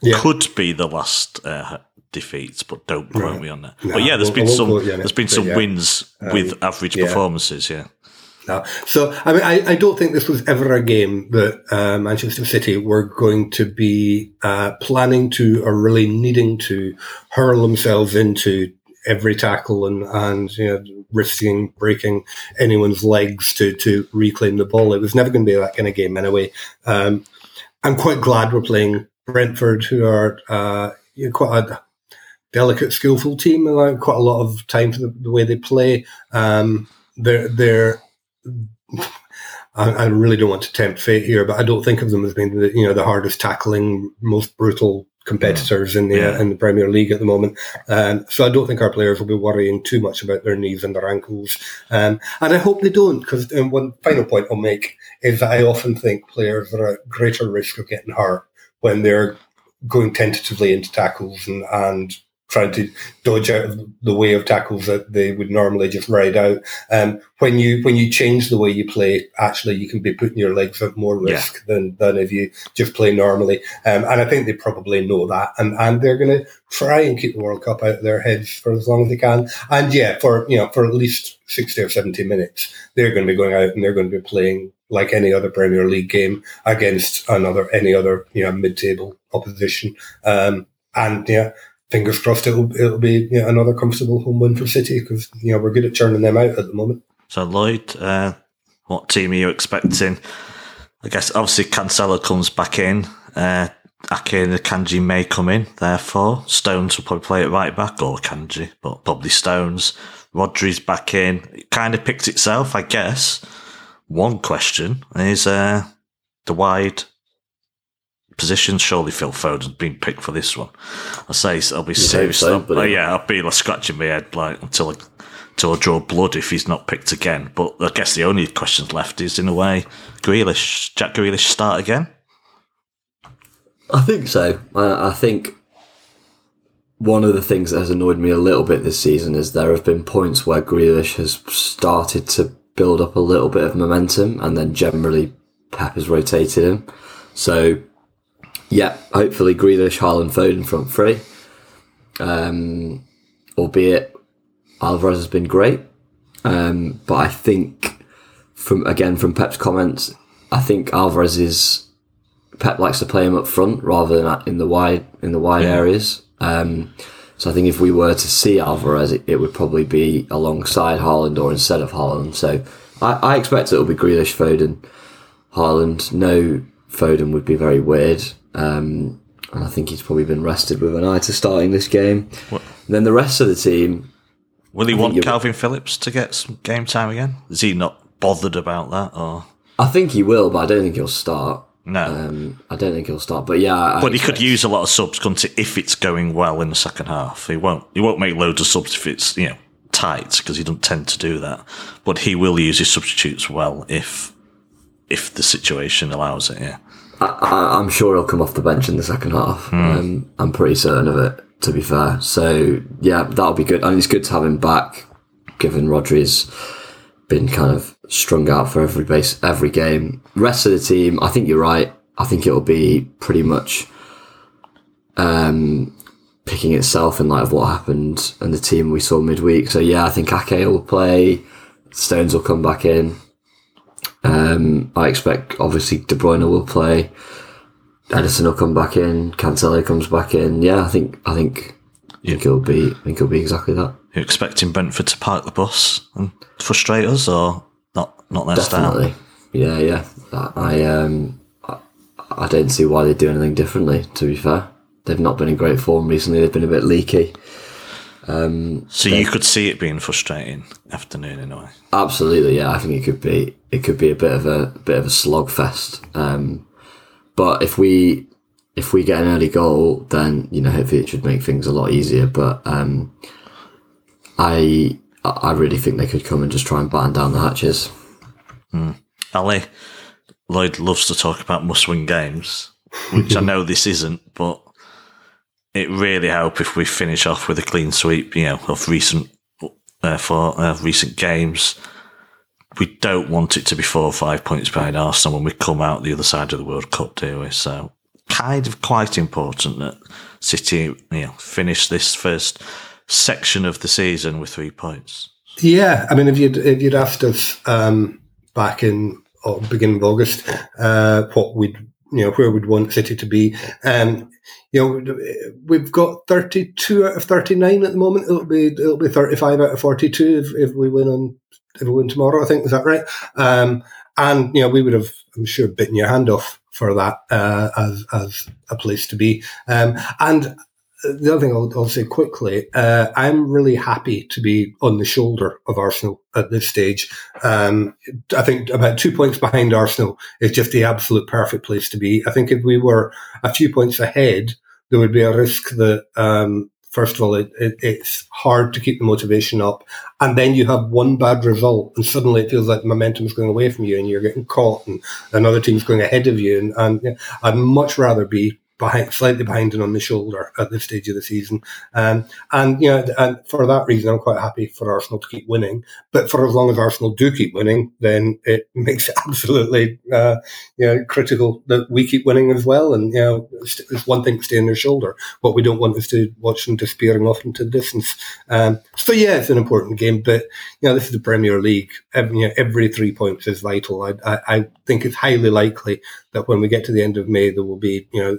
yeah. could be the last uh, defeats, but don't quote right. me on that. No, but yeah, there's been some there's been some wins um, with average performances. Yeah. So I mean, I, I don't think this was ever a game that uh, Manchester City were going to be uh, planning to or really needing to hurl themselves into every tackle and and you know, risking breaking anyone's legs to to reclaim the ball. It was never going to be that kind of game anyway. Um, I'm quite glad we're playing Brentford, who are uh, you know, quite a delicate, skillful team. And quite a lot of time for the, the way they play. Um, they're they're. I, I, really don't want to tempt fate here, but I don't think of them as being the you know the hardest tackling, most brutal competitors in the yeah. in the Premier League at the moment. Um, so I don't think our players will be worrying too much about their knees and their ankles. Um, and I hope they don't, because um, one final point I'll make is that I often think players are at greater risk of getting hurt when they're going tentatively into tackles and, and trying to dodge out of the way of tackles that they would normally just ride out. Um, when you when you change the way you play, actually you can be putting your legs at more risk yeah. than than if you just play normally. Um, and I think they probably know that, and and they're going to try and keep the World Cup out of their heads for as long as they can. And yeah, for you know for at least sixty or seventy minutes, they're going to be going out and they're going to be playing like any other Premier League game against another any other you know mid table opposition. Um, and yeah, fingers crossed it'll it'll be another comfortable home win for City because you know we're good at churning them out at the moment. So Lloyd, uh, what team are you expecting? I guess obviously Cancelo comes back in. Uh, Ake and Kanji may come in. Therefore, Stones will probably play it right back or Kanji, but probably Stones. Rodri's back in. It kind of picks itself, I guess. One question is uh, the wide positions. Surely Phil Foden's been picked for this one. I say I'll be serious. So, but yeah, I'll be like scratching my head like until I, until I draw blood if he's not picked again. But I guess the only questions left is in a way, Grealish, Jack Grealish start again. I think so. I, I think one of the things that has annoyed me a little bit this season is there have been points where Grealish has started to build up a little bit of momentum, and then generally Pep has rotated him. So yeah, hopefully Grealish, Haaland, Foden front three. Um, albeit Alvarez has been great, um, but I think from again from Pep's comments, I think Alvarez is Pep likes to play him up front rather than in the wide in the wide yeah. areas. Um, so I think if we were to see Alvarez, it, it, would probably be alongside Haaland or instead of Haaland. So I, I expect it will be Grealish, Foden, Haaland. No Foden would be very weird. Um, and I think he's probably been rested with an eye to starting this game. Then the rest of the team. Will he want Calvin Phillips to get some game time again? Is he not bothered about that? Or I think he will, but I don't think he'll start. No, um, I don't think he'll start. But yeah, I but he could use a lot of subs, if it's going well in the second half. He won't. He won't make loads of subs if it's you know tight because he doesn't tend to do that. But he will use his substitutes well if if the situation allows it. Yeah. I, am sure he'll come off the bench in the second half. Mm. Um, I'm pretty certain of it, to be fair. So yeah, that'll be good, and it's good to have him back, given Rodri's been kind of strung out for every base every game. Rest of the team, I think you're right. I think it'll be pretty much um, picking itself in light of what happened and the team we saw midweek. So yeah, I think Ake will play. Stones will come back in. Um, I expect obviously De Bruyne will play. Ederson will come back in. Cancelo comes back in. Yeah, I think I think I think it'll be I think it'll be exactly that. You're expecting Brentford to park the bus and frustrate us, or not? Not their Definitely. style. Yeah, yeah. I um I, I don't see why they do anything differently. To be fair, they've not been in great form recently. They've been a bit leaky. So you could see it being frustrating afternoon in a way. Absolutely, yeah. I think it could be it could be a bit of a, bit of a slogfest. Um, but if we if we get an early goal, then you know hopefully it should make things a lot easier. But um, I I really think they could come and just try and batten down the hatches. Ali, Lloyd loves to talk about must-win games, which I know this isn't, but it really help if we finish off with a clean sweep. You know, of recent uh, for uh, recent games. We don't want it to be four or five points behind Arsenal when we come out the other side of the World Cup, do we? So, kind of quite important that City, you know, finish this first section of the season with three points. Yeah, I mean, if you'd if you'd asked us um, back in or beginning of August uh, what we'd you know where we'd want City to be, um, you know, we've got thirty two out of thirty nine at the moment. It'll be it'll be thirty five out of forty two if, if we win on if we win tomorrow. I think is that right? Um, and you know, we would have, I'm sure, bitten your hand off for that uh, as as a place to be. Um, and the other thing I'll, I'll say quickly, uh, I'm really happy to be on the shoulder of Arsenal at this stage. Um, I think about two points behind Arsenal is just the absolute perfect place to be. I think if we were a few points ahead, there would be a risk that, um, first of all, it, it, it's hard to keep the motivation up. And then you have one bad result and suddenly it feels like momentum is going away from you and you're getting caught and another team's going ahead of you. And, and I'd much rather be behind, slightly behind and on the shoulder at this stage of the season. Um, and, you know, and for that reason, I'm quite happy for Arsenal to keep winning. But for as long as Arsenal do keep winning, then it makes it absolutely, uh, you know, critical that we keep winning as well. And, you know, it's, it's one thing to stay on their shoulder. What we don't want is to watch them disappearing off into the distance. Um, so yeah, it's an important game, but, you know, this is the Premier League. Every, you know, every three points is vital. I, I, I think it's highly likely that when we get to the end of May, there will be, you know,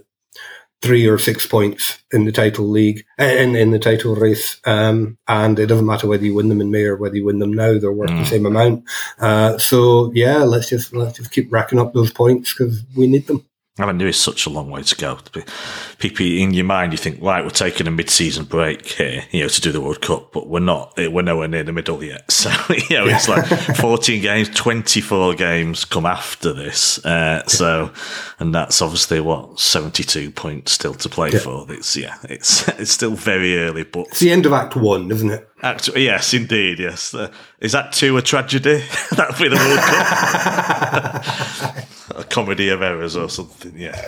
three or six points in the title league uh, in in the title race, um, and it doesn't matter whether you win them in May or whether you win them now; they're worth the same amount. Uh, so yeah, let's just let's just keep racking up those points because we need them. I mean, there is such a long way to go. People in your mind, you think, right, we're taking a mid-season break here, you know, to do the World Cup, but we're not. We're nowhere near the middle yet. So, you know, it's like 14 games, 24 games come after this. Uh, so, and that's obviously what 72 points still to play Yeah. for. It's yeah, it's it's still very early, but It's the end of Act One, isn't it? Actually, yes, indeed, yes. Uh, is that two a tragedy? That'd be the World Cup. A comedy of errors or something. Yeah,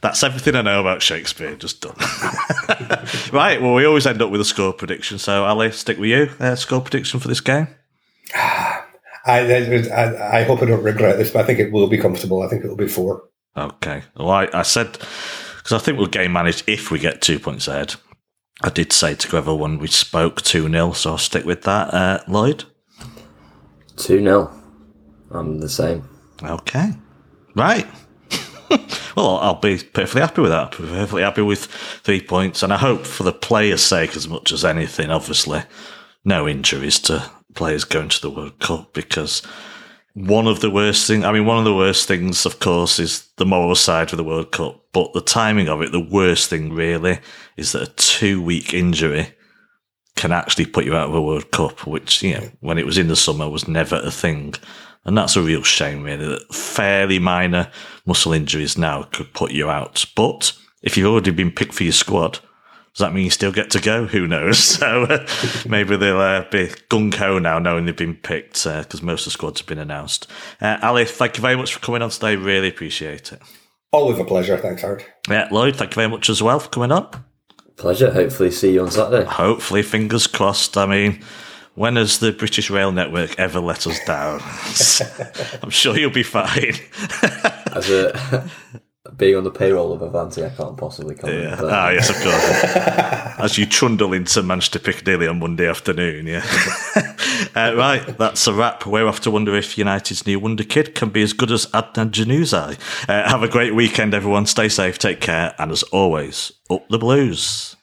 that's everything I know about Shakespeare. Just done. right. Well, we always end up with a score prediction. So, Ali, stick with you. Uh, score prediction for this game. I, I I hope I don't regret this, but I think it will be comfortable. I think it will be four. Okay. Well, I, I said because I think we'll game manage if we get two points ahead. I did say to Greville when we spoke two 0 so I'll stick with that. Uh, Lloyd. 2 0. I'm the same. Okay. Right. well, I'll be perfectly happy with that. Perfectly happy with three points. And I hope for the players' sake, as much as anything, obviously, no injuries to players going to the World Cup because one of the worst things, I mean, one of the worst things, of course, is the moral side of the World Cup. But the timing of it, the worst thing really, is that a two week injury can actually put you out of a World Cup, which, you know, when it was in the summer was never a thing. And that's a real shame, really, that fairly minor muscle injuries now could put you out. But if you've already been picked for your squad, does that mean you still get to go? Who knows? So uh, maybe they'll uh, be gung ho now, knowing they've been picked, because most of the squads have been announced. Uh, Ali, thank you very much for coming on today. Really appreciate it. Always a pleasure. Thanks, Howard. Yeah, Lloyd, thank you very much as well for coming on. Pleasure. Hopefully, see you on Saturday. Hopefully, fingers crossed. I mean, when has the British Rail Network ever let us down? I'm sure you'll be fine. As a being on the payroll of Avanti, I can't possibly comment. Yeah. Ah, yes, of course. As you trundle into Manchester Piccadilly on Monday afternoon, yeah. uh, right, that's a wrap. We're off to wonder if United's new wonder kid can be as good as Adnan Januzaj. Uh, have a great weekend, everyone. Stay safe, take care, and as always, up the blues.